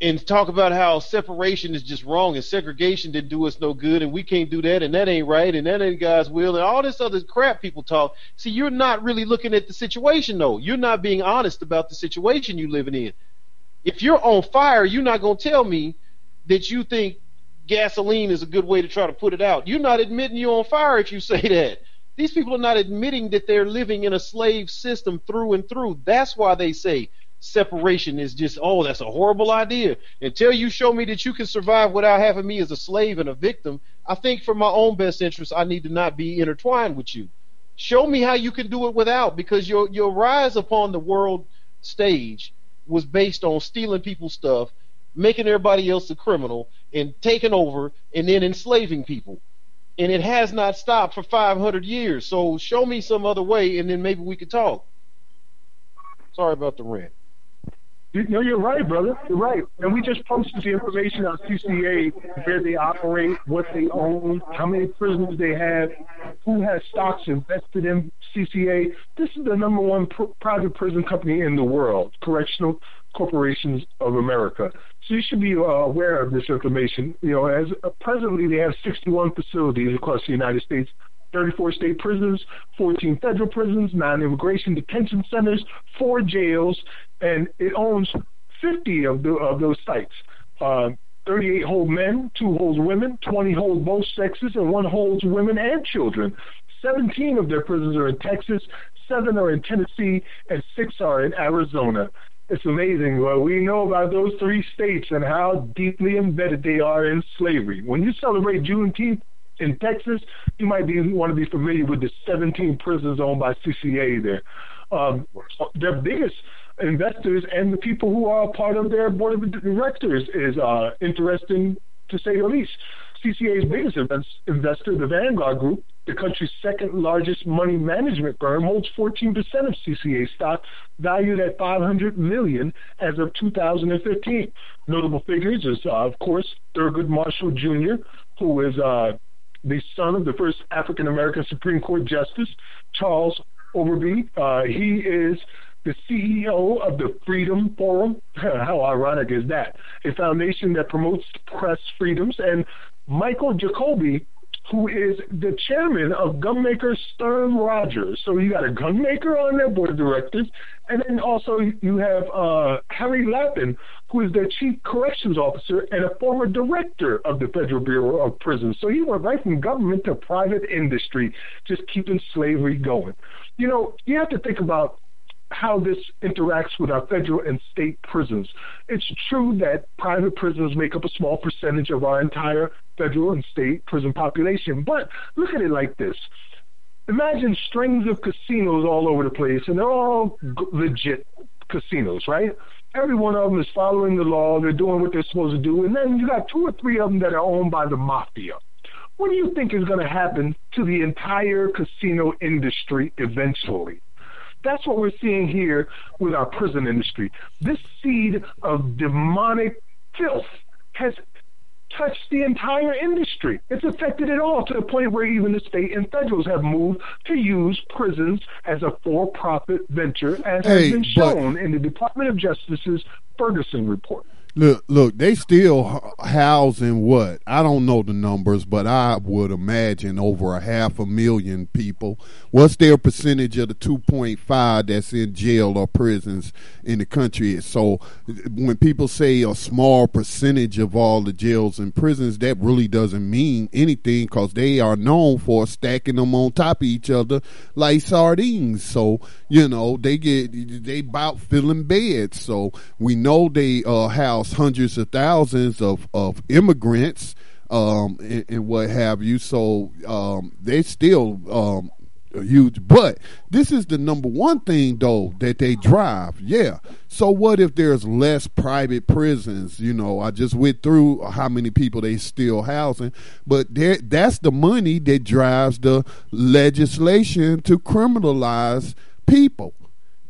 Speaker 5: and talk about how separation is just wrong and segregation didn't do us no good and we can't do that and that ain't right and that ain't God's will and all this other crap people talk. See, you're not really looking at the situation though. You're not being honest about the situation you're living in. If you're on fire, you're not going to tell me that you think gasoline is a good way to try to put it out. You're not admitting you're on fire if you say that. These people are not admitting that they're living in a slave system through and through. That's why they say separation is just, oh, that's a horrible idea. Until you show me that you can survive without having me as a slave and a victim, I think for my own best interest, I need to not be intertwined with you. Show me how you can do it without, because your your rise upon the world stage was based on stealing people's stuff, making everybody else a criminal, and taking over, and then enslaving people. And it has not stopped for 500 years. So show me some other way, and then maybe we could talk. Sorry about the rant.
Speaker 3: You, no, you're right, brother. You're right. And we just posted the information on CCA where they operate, what they own, how many prisoners they have, who has stocks invested in CCA. This is the number one pr- private prison company in the world, Correctional Corporations of America. So you should be uh, aware of this information. You know, as uh, presently they have 61 facilities across the United States 34 state prisons, 14 federal prisons, nine immigration detention centers, four jails, and it owns 50 of, the, of those sites. Uh, 38 hold men, two hold women, 20 hold both sexes, and one holds women and children. 17 of their prisons are in Texas, seven are in Tennessee, and six are in Arizona. It's amazing. Well, we know about those three states and how deeply embedded they are in slavery. When you celebrate Juneteenth, in Texas, you might be want to be familiar with the 17 prisons owned by CCA there. Um, their biggest investors and the people who are part of their board of directors is uh, interesting to say the least. CCA's biggest investor, the Vanguard Group, the country's second largest money management firm, holds 14% of CCA stock, valued at 500 million as of 2015. Notable figures is, uh, of course, Thurgood Marshall Jr., who is uh, the son of the first African American Supreme Court Justice, Charles Overby. Uh, he is the CEO of the Freedom Forum. How ironic is that? A foundation that promotes press freedoms. And Michael Jacobi, who is the chairman of gunmaker Sturm Ruger's. So you got a gunmaker on their board of directors, and then also you have uh, Harley Lappin, who is their chief corrections officer and a former director of the Federal Bureau of Prisons. So he went right from government to private industry, just keeping slavery going. You know, you have to think about how this interacts with our federal and state prisons. It's true that private prisons make up a small percentage of our entire federal and state prison population, but look at it like this. Imagine strings of casinos all over the place, and they're all legit casinos, right? Every one of them is following the law, they're doing what they're supposed to do, and then you got two or three of them that are owned by the mafia. What do you think is going to happen to the entire casino industry eventually? That's what we're seeing here with our prison industry. This seed of demonic filth has touched the entire industry. It's affected it all to the point where even the state and federals have moved to use prisons as a for-profit venture, as hey, has been shown in the Department of Justice's Ferguson report.
Speaker 4: Look, look, they still housing what? I don't know the numbers, but I would imagine over a half a million people. What's their percentage of the 2.5 that's in jail or prisons in the country? So when people say a small percentage of all the jails and prisons, that really doesn't mean anything because they are known for stacking them on top of each other like sardines. So, you know, they get, they about filling beds. So we know they uh, house house hundreds of thousands of, of immigrants um, and, and, what have you. So um, they still um, huge. But this is the number one thing, though, that they drive. Yeah. So what if there's less private prisons? You know, I just went through how many people they still housing, but that's the money that drives the legislation to criminalize people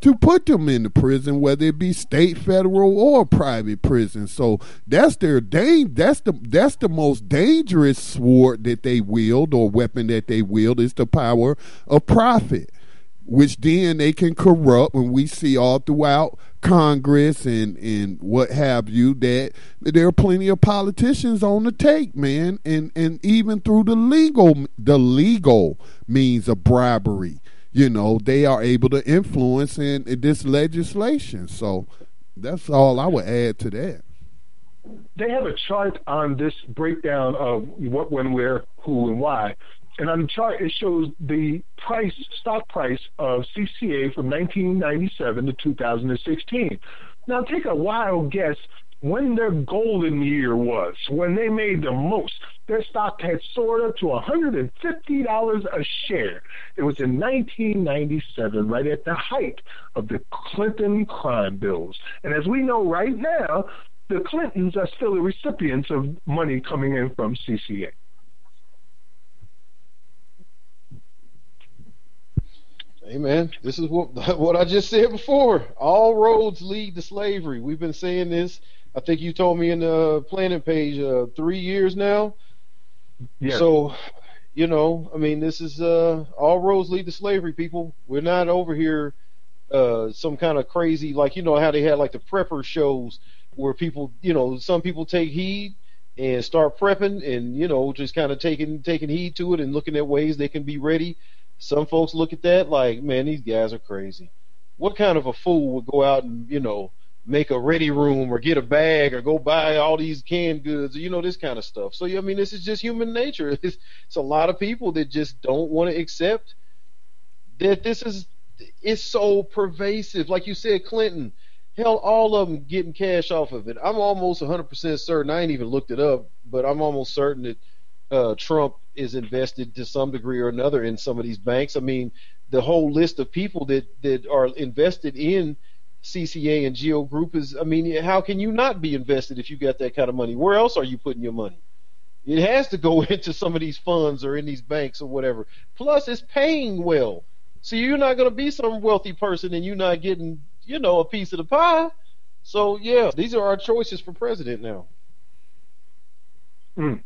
Speaker 4: to put them in the prison, whether it be state, federal, or private prison. So that's their dang. That's the that's the most dangerous sword that they wield or weapon that they wield is the power of profit, which then they can corrupt. And we see all throughout Congress and and what have you that there are plenty of politicians on the take, man, and and even through the legal the legal means of bribery you know, they are able to influence in, in this legislation. So that's all I would add to that.
Speaker 3: They have a chart on this breakdown of what, when, where, who, and why. And on the chart, it shows the price, stock price of CCA from 1997 to 2016. Now, take a wild guess when their golden year was, when they made the most. Their stock had soared up to $150 a share. It was in 1997, right at the height of the Clinton crime bills. And as we know right now, the Clintons are still the recipients of money coming in from CCA.
Speaker 5: Amen. This is what what I just said before. All roads lead to slavery. We've been saying this I think you told me in the planning page uh, three years now. Yeah. So, you know, I mean, this is uh, all roads lead to slavery. People, we're not over here uh, some kind of crazy like you know how they had like the prepper shows where people, you know, some people take heed and start prepping and you know just kind of taking taking heed to it and looking at ways they can be ready. Some folks look at that like, man, these guys are crazy. What kind of a fool would go out and you know make a ready room or get a bag or go buy all these canned goods, you know, this kind of stuff. So, I mean, this is just human nature. It's, it's a lot of people that just don't want to accept that this is it's so pervasive. Like you said, Clinton, hell, all of them getting cash off of it. I'm almost 100% certain. I ain't even looked it up, but I'm almost certain that uh, Trump is invested to some degree or another in some of these banks. I mean, the whole list of people that that are invested in CCA and Geo Group is, I mean, how can you not be invested if you got that kind of money? Where else are you putting your money? It has to go into some of these funds or in these banks or whatever. Plus, it's paying well. So you're not going to be some wealthy person and you're not getting, you know, a piece of the pie. So yeah, these are our choices for president now.
Speaker 3: Mm.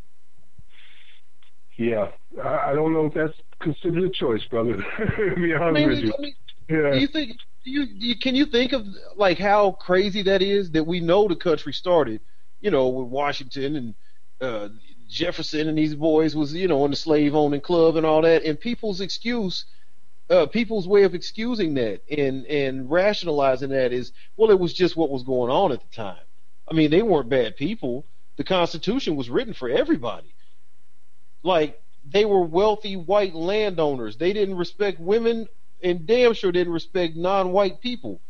Speaker 3: Yeah, I, I don't know if that's considered a choice, brother. to be honest
Speaker 5: I mean,
Speaker 3: with you.
Speaker 5: I mean,
Speaker 3: yeah.
Speaker 5: do you think? You, you can you think of like how crazy that is that we know the country started, you know, with Washington and uh, Jefferson and these boys was you know in the slave owning club and all that, and people's excuse. Uh, people's way of excusing that and and rationalizing that is well it was just what was going on at the time. I mean they weren't bad people. The Constitution was written for everybody. Like they were wealthy white landowners. They didn't respect women and damn sure didn't respect non-white people.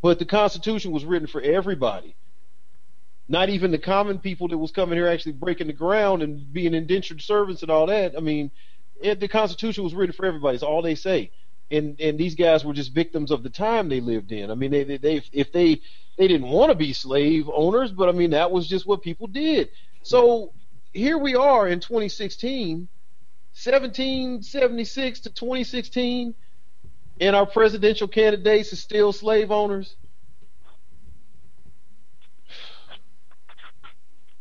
Speaker 5: But the Constitution was written for everybody. Not even the common people that was coming here actually breaking the ground and being indentured servants and all that. I mean, it, the Constitution was written for everybody. It's all they say. And and these guys were just victims of the time they lived in. I mean, they they, they if they they didn't want to be slave owners, but I mean that was just what people did. So here we are in 2016, 1776 to 2016, and our presidential candidates are still slave owners.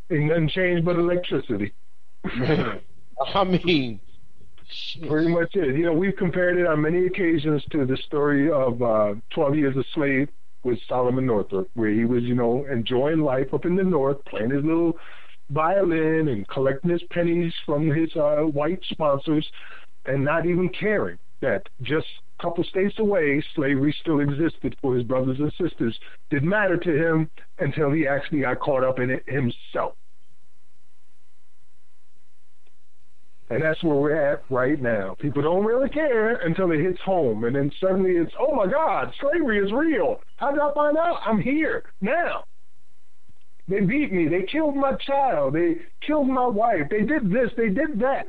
Speaker 3: Ain't nothing changed but electricity.
Speaker 5: I mean,
Speaker 3: Pretty much it. You know, we've compared it on many occasions to the story of uh, 12 Years a Slave with Solomon Northup, where he was, you know, enjoying life up in the north, playing his little violin and collecting his pennies from his uh, white sponsors, and not even caring that just couple states away, slavery still existed for his brothers and sisters. Didn't matter to him until he actually got caught up in it himself. And that's where we're at right now. People don't really care until it hits home. And then suddenly it's, oh my God, slavery is real. How did I find out? I'm here now. They beat me. They killed my child. They killed my wife. They did this. They did that.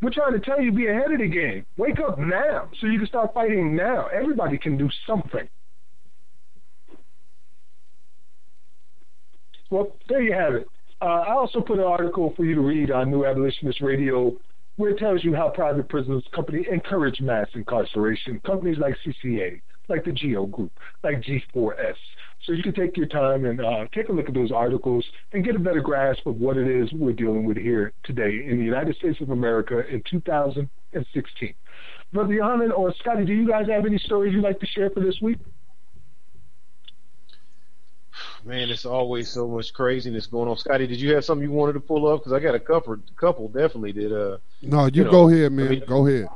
Speaker 3: We're trying to tell you be ahead of the game. Wake up now so you can start fighting now. Everybody can do something. Well, there you have it. Uh, I also put an article for you to read on New Abolitionist Radio where it tells you how private prisons company encourage mass incarceration. Companies like CCA, like the GEO Group, like G4S. So you can take your time and uh, take a look at those articles and get a better grasp of what it is we're dealing with here today in the United States of America in 2016. Brother Yohanan or Scotty, do you guys have any stories you'd like to share for this week?
Speaker 5: man, it's always so much craziness going on. Scotty, did you have something you wanted to pull up? Because I got a couple, couple definitely did. Uh,
Speaker 4: No, you,
Speaker 5: You know,
Speaker 4: go ahead, man.
Speaker 5: I mean-
Speaker 4: go ahead.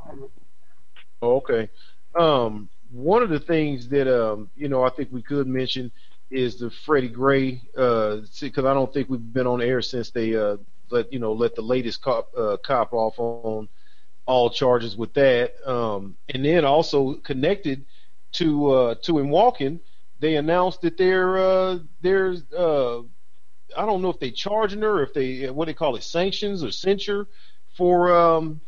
Speaker 5: Oh, okay. Um, one of the things that um, you know I think we could mention is the Freddie Gray, because I don't think we've been on air since they uh, let you know let the latest cop uh, cop off on all charges with that, um, and then also connected to uh, to him walking, they announced that they're uh, there's uh, I don't know if they charging her, if they what they call it sanctions or censure for um,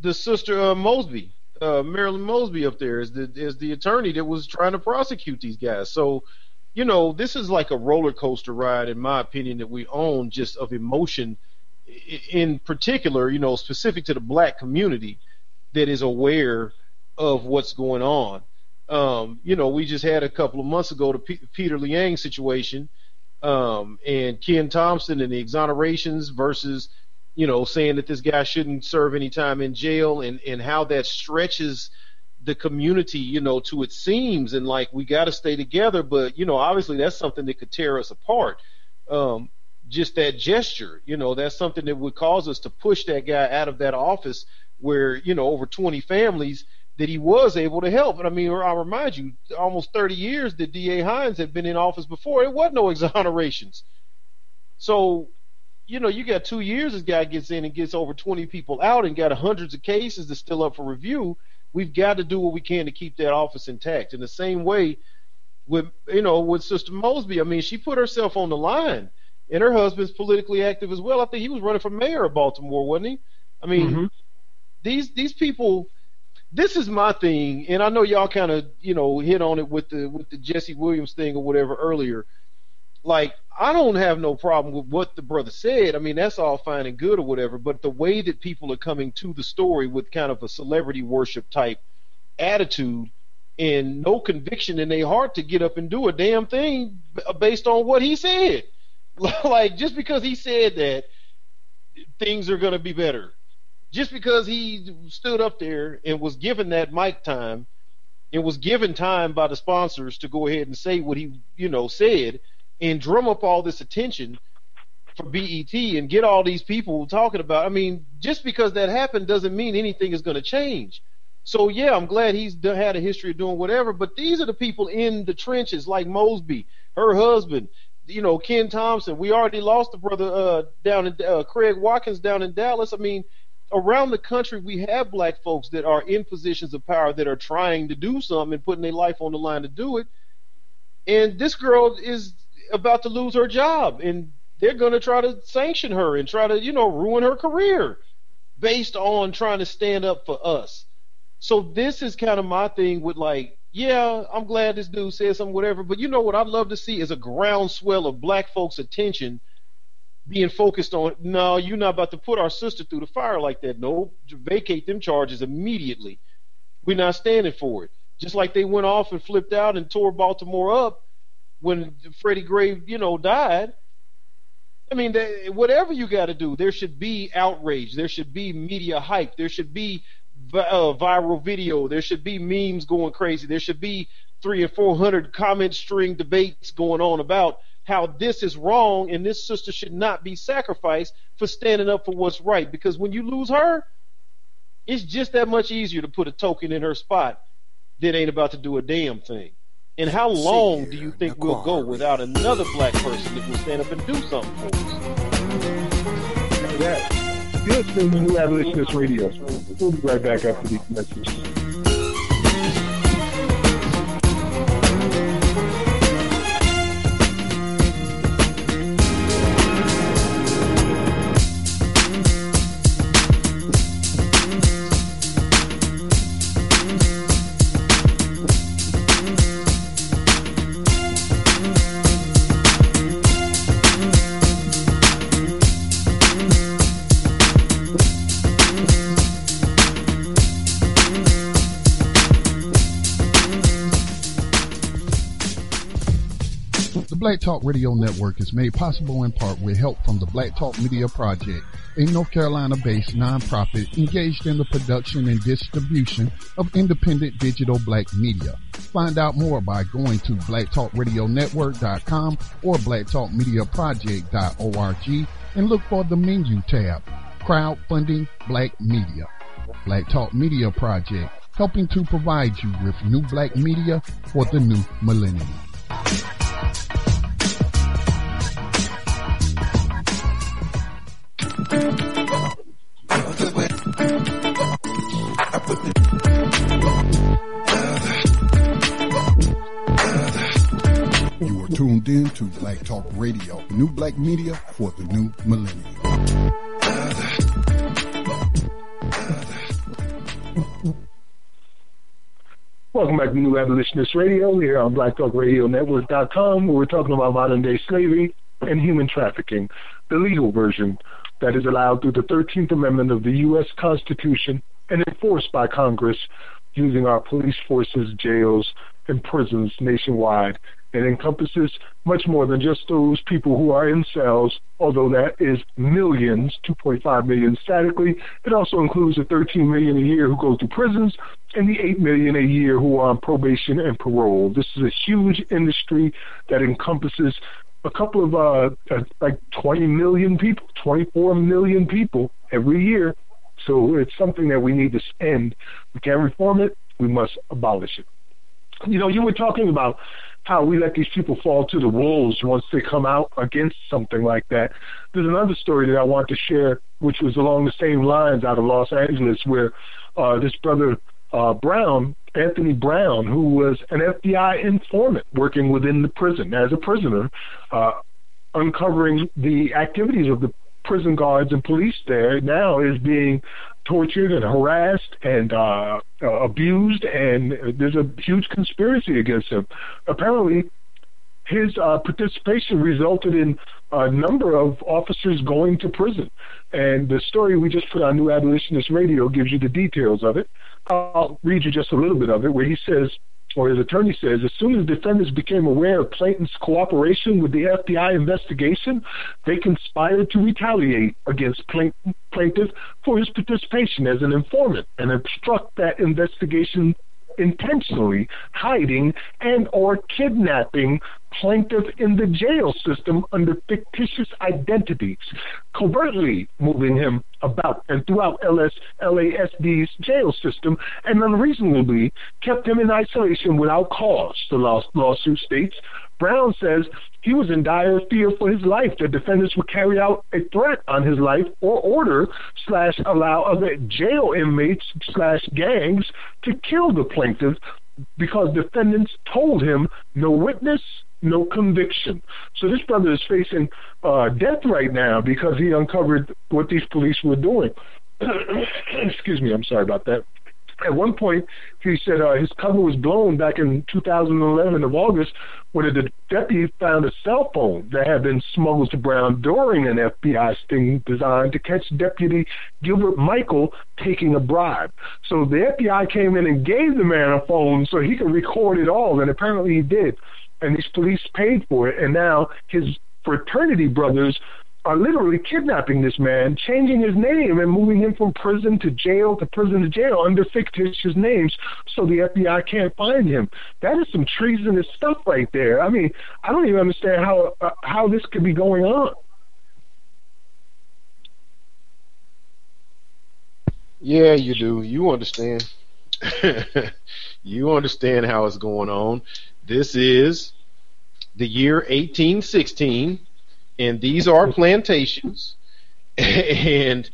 Speaker 5: the sister uh, Mosby uh, Marilyn Mosby up there is the is the attorney that was trying to prosecute these guys. So, you know, this is like a roller coaster ride, in my opinion, that we own just of emotion. In particular, you know, specific to the black community that is aware of what's going on. Um, you know, we just had a couple of months ago the P- Peter Liang situation, um, and Ken Thompson and the exonerations versus you know, saying that this guy shouldn't serve any time in jail and, and how that stretches the community, you know, to its seams and like we got to stay together. But, you know, obviously that's something that could tear us apart. Um, just that gesture, you know, that's something that would cause us to push that guy out of that office where, you know, over 20 families that he was able to help. And I mean, I'll remind you, almost 30 years that D.A. Hynes had been in office before, there was no exonerations. So, you know, you got two years. This guy gets in and gets over 20 people out, and got hundreds of cases that's still up for review. We've got to do what we can to keep that office intact. In the same way, with you know, with Sister Mosby, I mean, she put herself on the line, and her husband's politically active as well. I think he was running for mayor of Baltimore, wasn't he? I mean,
Speaker 3: Mhm.
Speaker 5: these these people. This is my thing, and I know y'all kind of you know hit on it with the with the Jesse Williams thing or whatever earlier like I don't have no problem with what the brother said. I mean, that's all fine and good or whatever, but the way that people are coming to the story with kind of a celebrity worship type attitude and no conviction in their heart to get up and do a damn thing based on what he said. like just because he said that things are going to be better. just because he stood up there and was given that mic time and was given time by the sponsors to go ahead and say what he, you know, said and drum up all this attention for BET and get all these people talking about. I mean, just because that happened doesn't mean anything is going to change. So yeah, I'm glad he's had a history of doing whatever. But these are the people in the trenches, like Mosby, her husband, you know, Ken Thompson. We already lost the brother uh, down in uh, Craig Watkins down in Dallas. I mean, around the country, we have black folks that are in positions of power that are trying to do something and putting their life on the line to do it. And this girl is about to lose her job, and they're going to try to sanction her and try to, you know, ruin her career based on trying to stand up for us. So this is kind of my thing with like, yeah, I'm glad this dude said something, whatever. But you know what I'd love to see is a groundswell of black folks' attention being focused on, no, you're not about to put our sister through the fire like that. No, vacate them charges immediately. We're not standing for it. Just like they went off and flipped out and tore Baltimore up when Freddie Gray, you know, died. I mean, they, whatever you got to do, there should be outrage. There should be media hype. There should be uh, viral video. There should be memes going crazy. There should be three and four hundred comment string debates going on about how this is wrong and this sister should not be sacrificed for standing up for what's right. Because when you lose her, it's just that much easier to put a token in her spot that ain't about to do a damn thing. And how long do you think we'll go without another black person that will stand up and do something for
Speaker 3: us? That. You're listening to New Abolitionist Radio. We'll be right back after these messages.
Speaker 1: Black Talk Radio Network is made possible in part with help from the Black Talk Media Project, a North Carolina-based nonprofit engaged in the production and distribution of independent digital black media. Find out more by going to blacktalkradionetwork.com or blacktalkmediaproject.org and look for the menu tab, Crowdfunding Black Media. Black Talk Media Project, helping to provide you with new black media for the new millennium.
Speaker 4: You are tuned in to Black Talk Radio, new black media for the new millennium.
Speaker 3: Welcome back to New Abolitionist Radio here on BlackTalkRadioNetwork.com, where we're talking about modern day slavery and human trafficking, the legal version that is allowed through the 13th Amendment of the U.S. Constitution and enforced by Congress using our police forces, jails, and prisons nationwide. It encompasses much more than just those people who are in cells, although that is millions, 2.5 million statically. It also includes the 13 million a year who go to prisons and the 8 million a year who are on probation and parole. This is a huge industry that encompasses a couple of uh, uh, like 20 million people, 24 million people every year. So it's something that we need to end. We can't reform it. We must abolish it. You know, you were talking about how we let these people fall to the wolves once they come out against something like that. There's another story that I want to share, which was along the same lines out of Los Angeles, where uh, this brother uh, Brown, Anthony Brown, who was an FBI informant working within the prison as a prisoner, uh, uncovering the activities of the prison guards and police there, now is being tortured and harassed and uh, abused, and there's a huge conspiracy against him. Apparently, his uh, participation resulted in a number of officers going to prison. And the story we just put on New Abolitionist Radio gives you the details of it. I'll read you just a little bit of it, where he says or his attorney says, as soon as defendants became aware of Plaintiff's cooperation with the FBI investigation, they conspired to retaliate against Plaintiff for his participation as an informant and obstruct that investigation intentionally hiding and or kidnapping plaintiff in the jail system under fictitious identities, covertly moving him about and throughout LS, LASD's jail system, and unreasonably kept him in isolation without cause, the lawsuit states. Brown says he was in dire fear for his life that defendants would carry out a threat on his life or order slash allow other jail inmates slash gangs to kill the plaintiff because defendants told him no witness, no conviction. So this brother is facing uh, death right now because he uncovered what these police were doing. Excuse me, I'm sorry about that. At one point, he said uh, his cover was blown back in 2011 of August when the deputy found a cell phone that had been smuggled to Brown during an FBI sting designed to catch Deputy Gilbert Michael taking a bribe. So the FBI came in and gave the man a phone so he could record it all, and apparently he did. And these police paid for it, and now his fraternity brothers are literally kidnapping this man, changing his name, and moving him from prison to jail to prison to jail under fictitious names so the FBI can't find him. That is some treasonous stuff right there. I mean, I don't even understand how uh, how this could be going on.
Speaker 5: Yeah, you do. You understand. you understand how it's going on. This is the year 1816 and these are plantations, and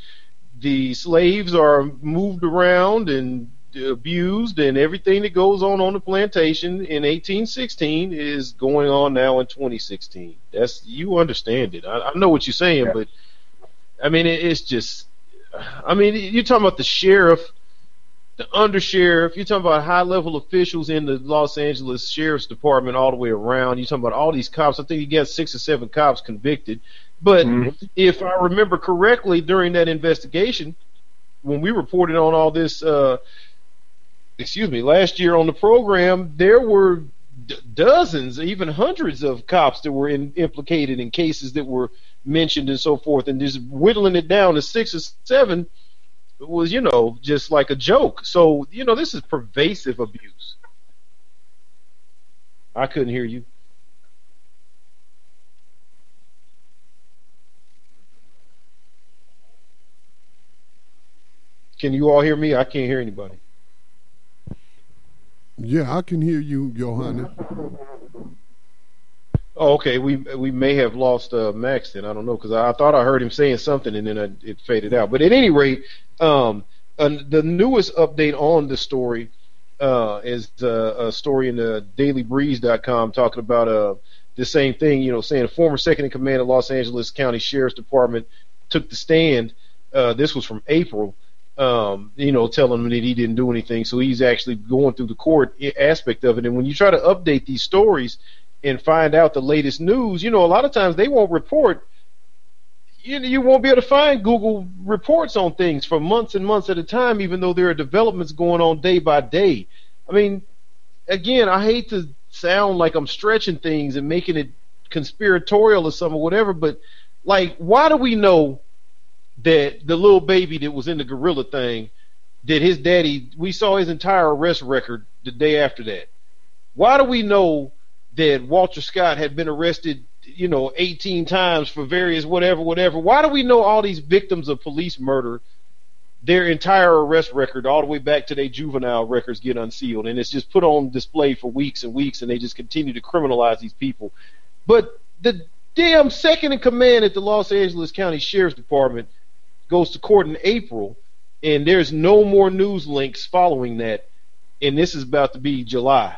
Speaker 5: the slaves are moved around and abused, and everything that goes on on the plantation in 1816 is going on now in 2016. That's you understand it. I, I know what you're saying, yeah. but I mean it, it's just. I mean, you're talking about the sheriff the undersheriff, you're talking about high level officials in the Los Angeles Sheriff's Department all the way around. You're talking about all these cops. I think you got six or seven cops convicted. But mm-hmm. if I remember correctly, during that investigation, when we reported on all this, uh, excuse me, last year on the program, there were d- dozens, even hundreds of cops that were in, implicated in cases that were mentioned and so forth. And just whittling it down to six or seven was, you know, just like a joke. So, you know, this is pervasive abuse. I couldn't hear you. Can you all hear me? I can't hear anybody.
Speaker 4: Yeah, I can hear you, Yohanan.
Speaker 5: Oh, okay. We we may have lost uh, Max then. I don't know because I, I, thought I heard him saying something and then I, it faded out. But at any rate, um, the newest update on the story uh, is uh, a story in the DailyBreeze.com talking about uh, the same thing. You know, saying a former second in command of Los Angeles County Sheriff's Department took the stand. Uh, this was from April. Um, you know, telling him that he didn't do anything. So he's actually going through the court aspect of it. And when you try to update these stories and find out the latest news, you know, a lot of times they won't report you, you won't be able to find Google reports on things for months and months at a time, even though there are developments going on day by day. I mean, again, I hate to sound like I'm stretching things and making it conspiratorial or something or whatever, but like, why do we know that the little baby that was in the gorilla thing, that his daddy, we saw his entire arrest record the day after that? Why do we know that Walter Scott had been arrested you know, 18 times for various whatever, whatever. Why do we know all these victims of police murder, their entire arrest record, all the way back to their juvenile records get unsealed, and it's just put on display for weeks and weeks, and they just continue to criminalize these people. But the damn second in command at the Los Angeles County Sheriff's Department goes to court in April, and there's no more news links following that, and this is about to be July.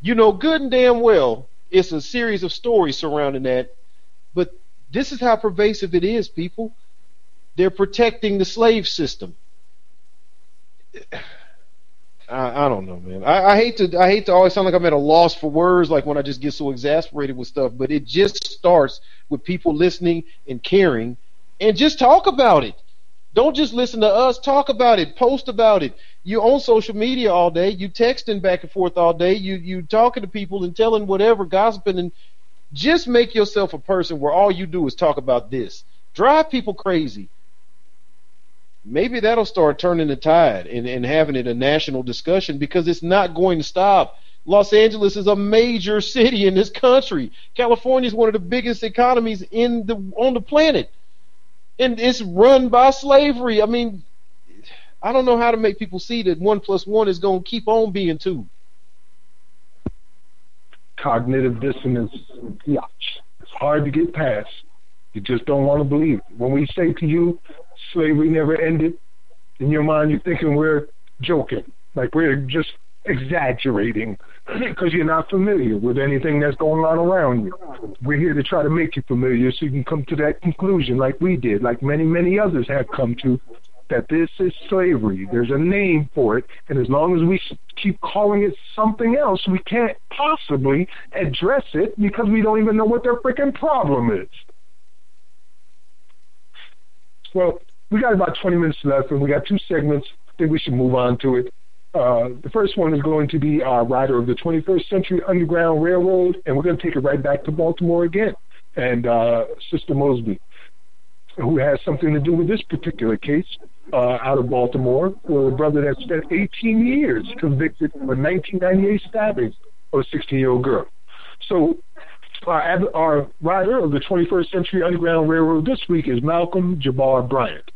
Speaker 5: You know good and damn well it's a series of stories surrounding that. But this is how pervasive it is, people. They're protecting the slave system. I, I don't know, man. I, I hate to I hate to always sound like I'm at a loss for words, like when I just get so exasperated with stuff. But it just starts with people listening and caring, and just talk about it. Don't just listen to us. Talk about it. Post about it. You on social media all day. You texting back and forth all day. You you talking to people and telling whatever, gossiping, and just make yourself a person where all you do is talk about this. Drive people crazy. Maybe that'll start turning the tide and, and having it a national discussion because it's not going to stop. Los Angeles is a major city in this country. California is one of the biggest economies in the on the planet. And it's run by slavery. I mean, I don't know how to make people see that one plus one is going to keep on being two.
Speaker 3: Cognitive dissonance, yeah, it's hard to get past. You just don't want to believe it. When we say to you, slavery never ended, in your mind you're thinking we're joking, like we're just exaggerating because you're not familiar with anything that's going on around you. We're here to try to make you familiar so you can come to that conclusion like we did, like many, many others have come to, that this is slavery. There's a name for it, and as long as we keep calling it something else, we can't possibly address it because we don't even know what their freaking problem is. Well, we got about 20 minutes left, and we got two segments. I think we should move on to it. Uh, the first one is going to be our rider of the 21st Century Underground Railroad, and we're going to take it right back to Baltimore again. And uh, Sister Mosby, who has something to do with this particular case uh, out of Baltimore, with a brother that spent 18 years convicted of a 1998 stabbing of a 16 year old girl. So, our, our rider of the 21st Century Underground Railroad this week is Malcolm Jabbar Bryant.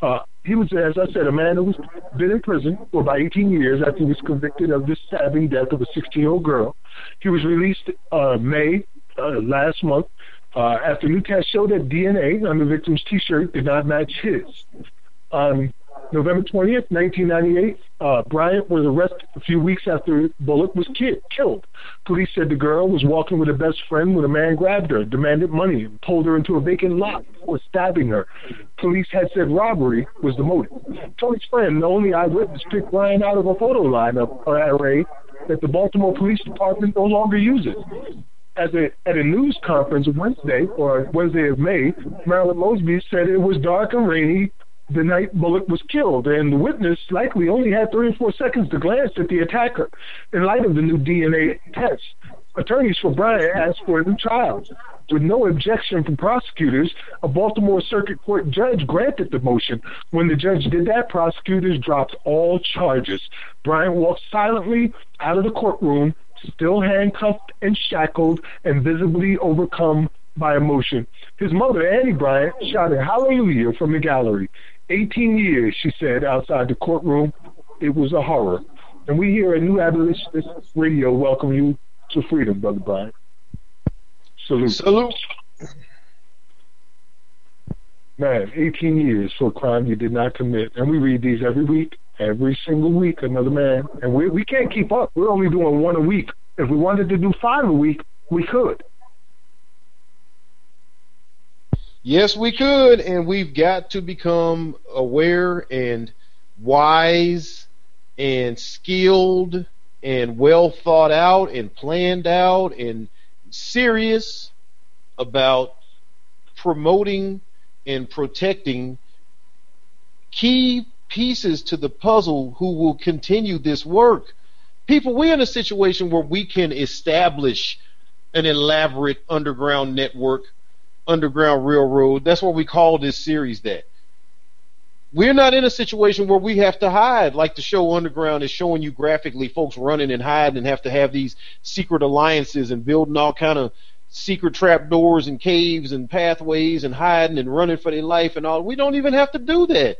Speaker 3: Uh, he was, as I said, a man who was been in prison for about 18 years after he was convicted of the stabbing death of a 16-year-old girl. He was released uh, May uh, last month uh, after tests showed that DNA on the victim's T-shirt did not match his. Um, November 20th, 1998, uh, Bryant was arrested a few weeks after Bullock was ki- killed. Police said the girl was walking with her best friend when a man grabbed her, demanded money, and pulled her into a vacant lot before stabbing her. Police had said robbery was the motive. Toni's friend, the only eyewitness, picked Bryant out of a photo lineup array that the Baltimore Police Department no longer uses. A, at a news conference Wednesday, or Wednesday of May, Marilyn Mosby said it was dark and rainy the night Bullock was killed, and the witness likely only had three or four seconds to glance at the attacker. In light of the new DNA test, attorneys for Bryant asked for a new trial. With no objection from prosecutors, a Baltimore Circuit Court judge granted the motion. When the judge did that, prosecutors dropped all charges. Bryant walked silently out of the courtroom, still handcuffed and shackled and visibly overcome by emotion. His mother, Annie Bryant, shouted hallelujah from the gallery. 18 years, she said, outside the courtroom. It was a horror. And we here at New Abolitionist Radio welcome you to freedom, Brother Bryant. Salute.
Speaker 5: Salute.
Speaker 3: Man, 18 years for a crime you did not commit. And we read these every week, every single week, another man. And we, we can't keep up. We're only doing one a week. If we wanted to do five a week, we could.
Speaker 5: Yes, we could, and we've got to become aware and wise and skilled and well thought out and planned out and serious about promoting and protecting key pieces to the puzzle who will continue this work. People, we're in a situation where we can establish an elaborate underground network Underground Railroad. That's what we call this series that. We're not in a situation where we have to hide like the show Underground is showing you graphically folks running and hiding and have to have these secret alliances and building all kind of secret trap doors and caves and pathways and hiding and running for their life and all. We don't even have to do that.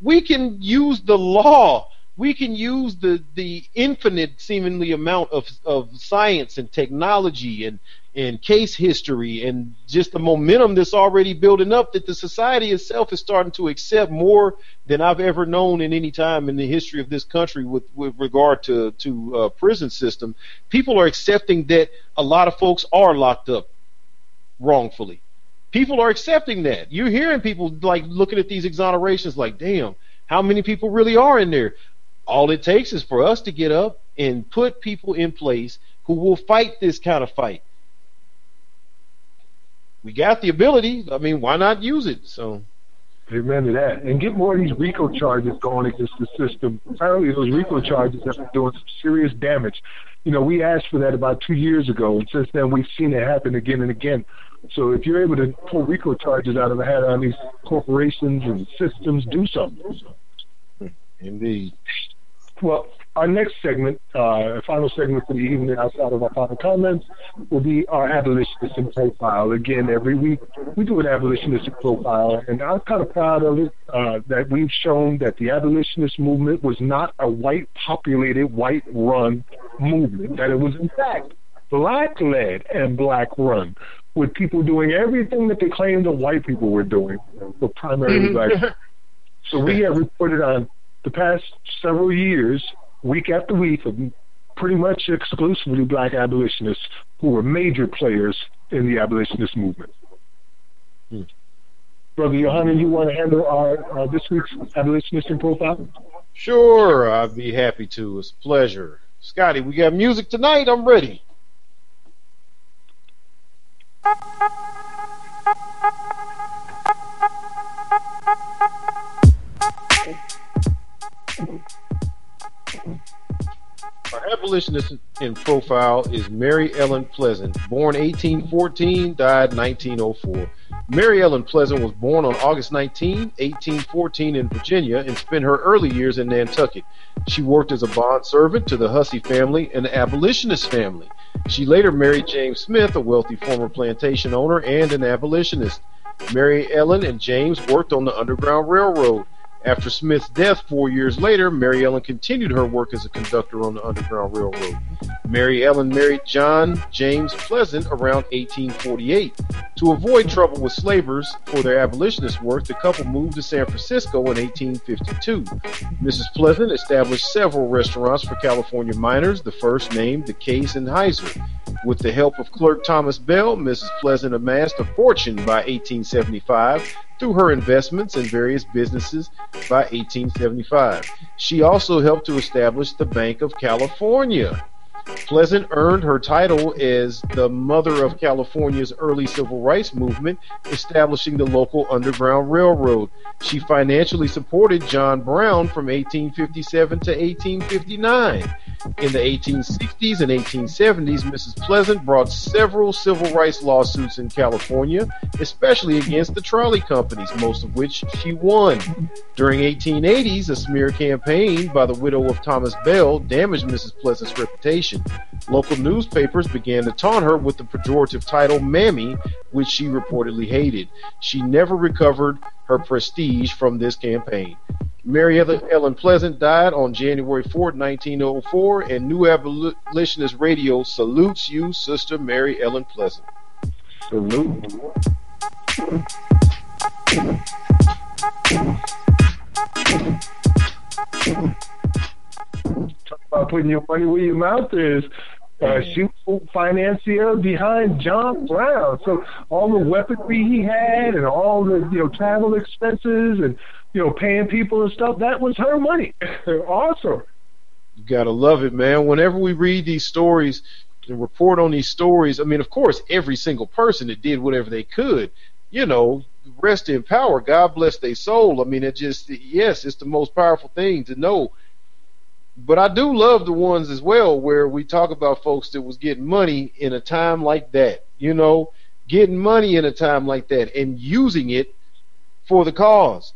Speaker 5: We can use the law. We can use the, the infinite seemingly amount of, of science and technology and, and case history and just the momentum that's already building up that the society itself is starting to accept more than I've ever known in any time in the history of this country with, with regard to to uh, prison system. People are accepting that a lot of folks are locked up wrongfully. People are accepting that. You're hearing people like looking at these exonerations like, damn, how many people really are in there? All it takes is for us to get up and put people in place who will fight this kind of fight we got the ability. I mean, why not use it? So
Speaker 3: Amen to that. And get more of these RICO charges going against the system. Apparently, those RICO charges have been doing some serious damage. You know, we asked for that about two years ago, and since then we've seen it happen again and again. So if you're able to pull RICO charges out of the hat on these corporations and systems, do something.
Speaker 5: Indeed.
Speaker 3: Well, our next segment, uh, final segment for the evening outside of our final comments, will be our abolitionist profile. Again, every week we do an abolitionist profile, and I'm kind of proud of it uh, that we've shown that the abolitionist movement was not a white populated, white run movement, that it was in fact black led and black run, with people doing everything that they claimed the white people were doing, but primarily black. So we have reported on the past several years, week after week, of pretty much exclusively black abolitionists who were major players in the abolitionist movement. Hmm. Brother Yohanan, you want to handle our, uh, this week's abolitionist in profile?
Speaker 5: Sure, I'd be happy to. It's a pleasure. Scotty, we got music tonight. I'm ready. Abolitionist in profile is Mary Ellen Pleasant, born 1814, died 1904. Mary Ellen Pleasant was born on August 19, 1814 in Virginia and spent her early years in Nantucket. She worked as a bond servant to the Hussey family, an abolitionist family. She later married James Smith, a wealthy former plantation owner and an abolitionist. Mary Ellen and James worked on the Underground Railroad. After Smith's death four years later, Mary Ellen continued her work as a conductor on the Underground Railroad. Mary Ellen married John James Pleasant around 1848. To avoid trouble with slavers for their abolitionist work, the couple moved to San Francisco in 1852. Mrs. Pleasant established several restaurants for California miners, the first named the Case and Heiser. With the help of clerk Thomas Bell, Mrs. Pleasant amassed a fortune by 1875 through her investments in various businesses by 1875. She also helped to establish the Bank of California. Pleasant earned her title as the mother of California's early civil rights movement, establishing the local Underground Railroad. She financially supported John Brown from 1857 to 1859. In the 1860s and 1870s, Mrs. Pleasant brought several civil rights lawsuits in California, especially against the trolley companies, most of which she won. During 1880s, a smear campaign by the widow of Thomas Bell damaged Mrs. Pleasant's reputation. Local newspapers began to taunt her with the pejorative title Mammy, which she reportedly hated. She never recovered her prestige from this campaign. Mary Ellen Pleasant died on January 4, 1904, and New Abolitionist Radio salutes you, Sister Mary Ellen Pleasant.
Speaker 3: Salute. About putting your money where your mouth is. Uh, she was financier behind John Brown. So all the weaponry he had and all the you know travel expenses and you know paying people and stuff that was her money. awesome.
Speaker 5: You gotta love it, man. Whenever we read these stories and report on these stories, I mean, of course, every single person that did whatever they could, you know, rest in power. God bless their soul. I mean, it just yes, it's the most powerful thing to know but I do love the ones as well where we talk about folks that was getting money in a time like that. You know, getting money in a time like that and using it for the cause.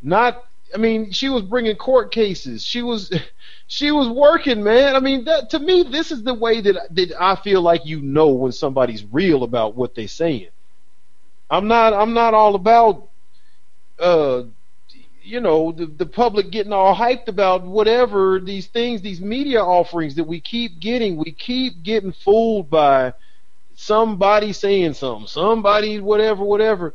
Speaker 5: Not, I mean, she was bringing court cases. She was, she was working, man. I mean, that to me, this is the way that that I feel like you know when somebody's real about what they're saying. I'm not, I'm not all about, uh, you know the, the public getting all hyped about whatever these things these media offerings that we keep getting. We keep getting fooled by somebody saying something somebody whatever whatever.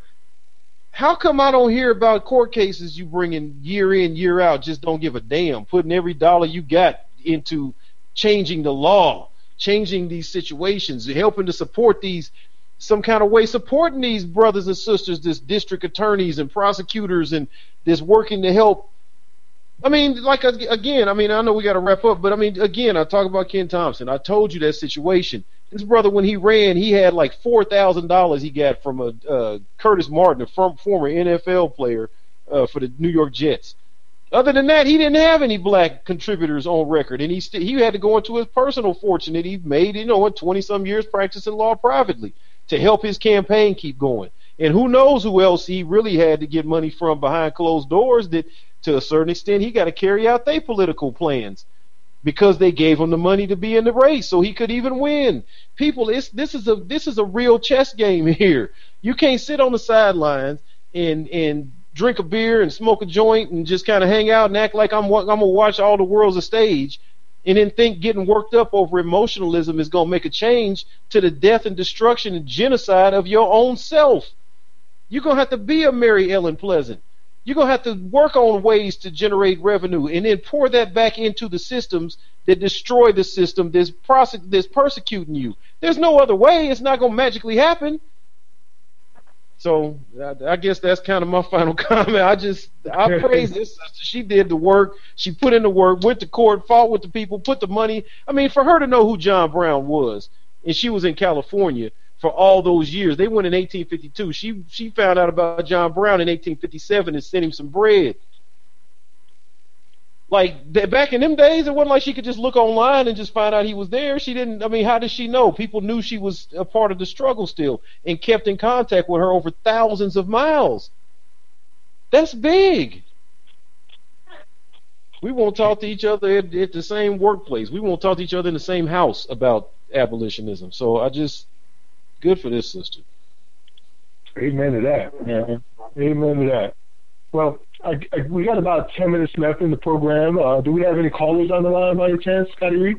Speaker 5: How come i don't hear about court cases you bring in year in year out? Just don't give a damn. Putting every dollar you got into changing the law changing these situations helping to support these some kind of way supporting these brothers and sisters, this district attorneys and prosecutors, and this working to help. I mean, like again, I mean, I know we got to wrap up, but I mean, again, I talk about Ken Thompson. I told you that situation. This brother, when he ran, he had like four thousand dollars he got from a uh, Curtis Martin, a former NFL player, uh, for the New York Jets. Other than that, he didn't have any black contributors on record, and he st- he had to go into his personal fortune that he made, you know, in twenty some years practicing law privately to help his campaign keep going. And who knows who else he really had to get money from behind closed doors that, to a certain extent, he got to carry out their political plans because they gave him the money to be in the race so he could even win. People, it's, this is a this is a real chess game here. You can't sit on the sidelines and and drink a beer and smoke a joint and just kind of hang out and act like I'm I'm gonna watch all the world's a stage, and then think getting worked up over emotionalism is gonna make a change to the death and destruction and genocide of your own self. You're gonna have to be a Mary Ellen Pleasant. You're gonna have to work on ways to generate revenue and then pour that back into the systems that destroy the system that's, prosec- that's persecuting you. There's no other way. It's not gonna magically happen. So I, I guess that's kind of my final comment. I just I praise this sister. She did the work. She put in the work. Went to court, fought with the people, put the money. I mean, for her to know who John Brown was, and she was in California for all those years. They went in 1852. She she found out about John Brown in 1857 and sent him some bread. Like back in them days, it wasn't like she could just look online and just find out he was there. She didn't. I mean, how did she know? People knew she was a part of the struggle still and kept in contact with her over thousands of miles. That's big. We won't talk to each other at, at the same workplace. We won't talk to each other in the same house about abolitionism. So I just good for this sister.
Speaker 3: Amen to that. Yeah. Amen to that. Well, I, I, we got about 10 minutes left in the program. Uh, do we have any callers on the line by any chance, Scotty Reed?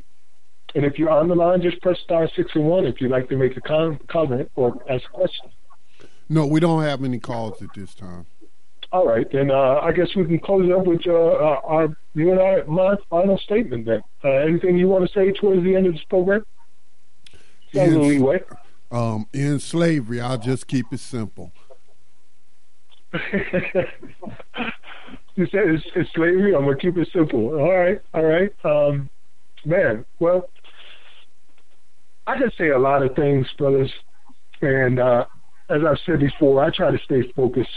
Speaker 3: And if you're on the line, just press star six and one if you'd like to make a com- comment or ask a question.
Speaker 4: No, we don't have any calls at this time.
Speaker 3: All right, then uh, I guess we can close up with uh, uh our you and I my final statement. Then, uh, anything you want to say towards the end of this program? In.
Speaker 4: Um, in slavery, I'll just keep it simple.
Speaker 3: you said it's, it's, slavery. I'm gonna keep it simple. All right, all right. Um, man, well, I can say a lot of things, brothers, and uh, as I've said before, I try to stay focused.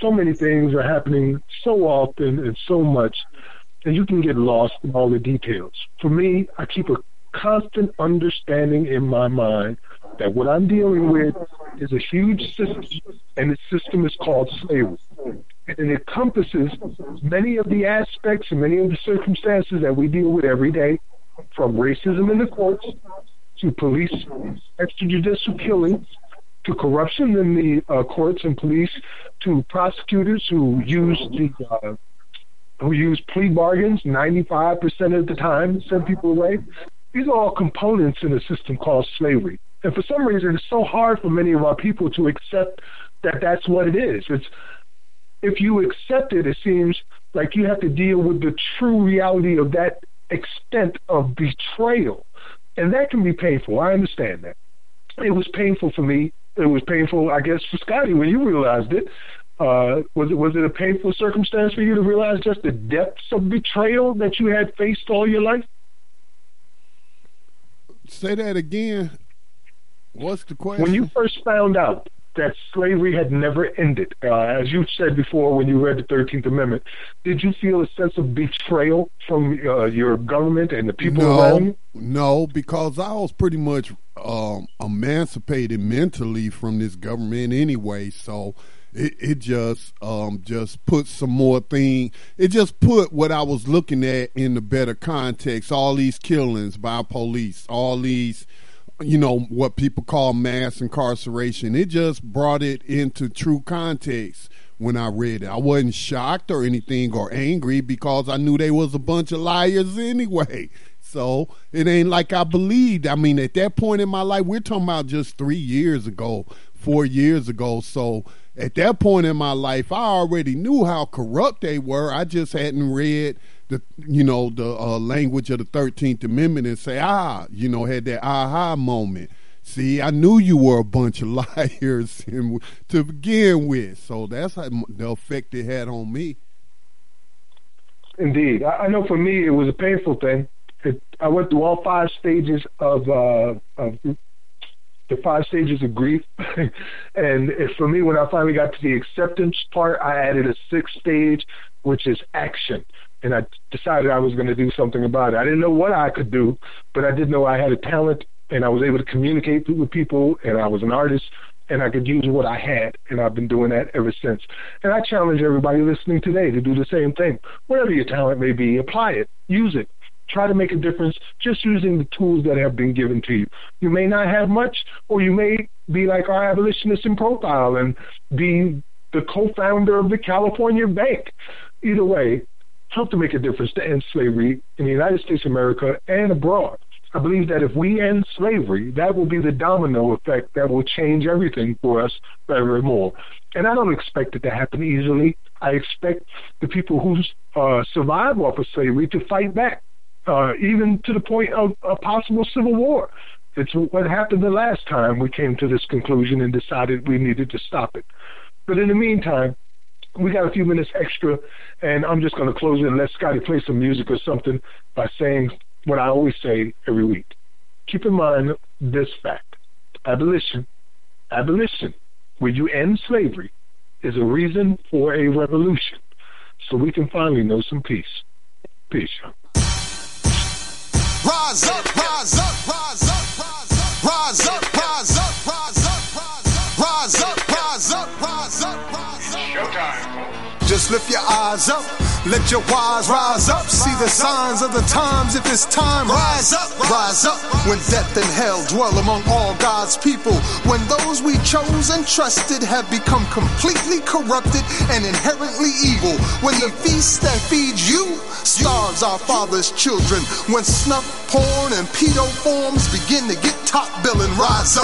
Speaker 3: So many things are happening so often and so much, and you can get lost in all the details. For me, I keep a constant understanding in my mind that what I'm dealing with is a huge system, and the system is called slavery. And it encompasses many of the aspects and many of the circumstances that we deal with every day, from racism in the courts to police extrajudicial killings to corruption in the uh, courts and police to prosecutors who use the uh, who use plea bargains 95% of the time send people away. These are all components in a system called slavery. And for some reason, it's so hard for many of our people to accept that that's what it is. It's if you accept it, it seems like you have to deal with the true reality of that extent of betrayal. And that can be painful. I understand that. It was painful for me. It was painful, I guess, for Scotty when you realized it. Uh, was it was it a painful circumstance for you to realize just the depths of betrayal that you had faced all your life?
Speaker 4: Say that again. What's the question?
Speaker 3: When you first found out that slavery had never ended, uh, as you said before when you read the 13th Amendment, did you feel a sense of betrayal from uh, your government and the people
Speaker 4: no,
Speaker 3: around you?
Speaker 4: No, because I was pretty much um, emancipated mentally from this government anyway, so it, it just um, just put some more thing. It just put what I was looking at in the better context. All these killings by police, all these you know what people call mass incarceration. It just brought it into true context when I read it. I wasn't shocked or anything or angry because I knew they was a bunch of liars anyway. So it ain't like I believed. I mean, at that point in my life, we're talking about just three years ago, four years ago. So at that point in my life, I already knew how corrupt they were. I just hadn't read the you know the uh, language of the Thirteenth Amendment and say ah you know had that aha moment. See, I knew you were a bunch of liars to begin with, so that's how the effect it had on me.
Speaker 3: Indeed, I know for me it was a painful thing. It, I went through all five stages of, uh, of the five stages of grief. and for me, when I finally got to the acceptance part, I added a sixth stage, which is action. And I decided I was going to do something about it. I didn't know what I could do, but I did know I had a talent and I was able to communicate with people and I was an artist and I could use what I had, and I've been doing that ever since. And I challenge everybody listening today to do the same thing. Whatever your talent may be, apply it, use it, Try to make a difference just using the tools that have been given to you. You may not have much, or you may be like our abolitionist in profile and be the co-founder of the California Bank. Either way, help to make a difference to end slavery in the United States of America and abroad. I believe that if we end slavery, that will be the domino effect that will change everything for us forevermore. And I don't expect it to happen easily. I expect the people who uh, survive off of slavery to fight back uh, even to the point of a possible civil war. It's what happened the last time we came to this conclusion and decided we needed to stop it. But in the meantime, we got a few minutes extra, and I'm just going to close it and let Scotty play some music or something by saying what I always say every week. Keep in mind this fact abolition, abolition, where you end slavery, is a reason for a revolution. So we can finally know some peace. Peace. Rise up, rise up, rise up, rise up, rise up, rise up, rise up, rise up, rise up, rise up, rise up. Showtime. Just lift your eyes up. Let your wise rise up. See the signs of the times. If it's time, rise up, rise up. When death and hell dwell among all God's people. When those we chose and trusted have become completely corrupted and inherently evil. When the feast that feeds you starves our father's children. When snuff, porn, and pedo forms begin to get top billing, rise up.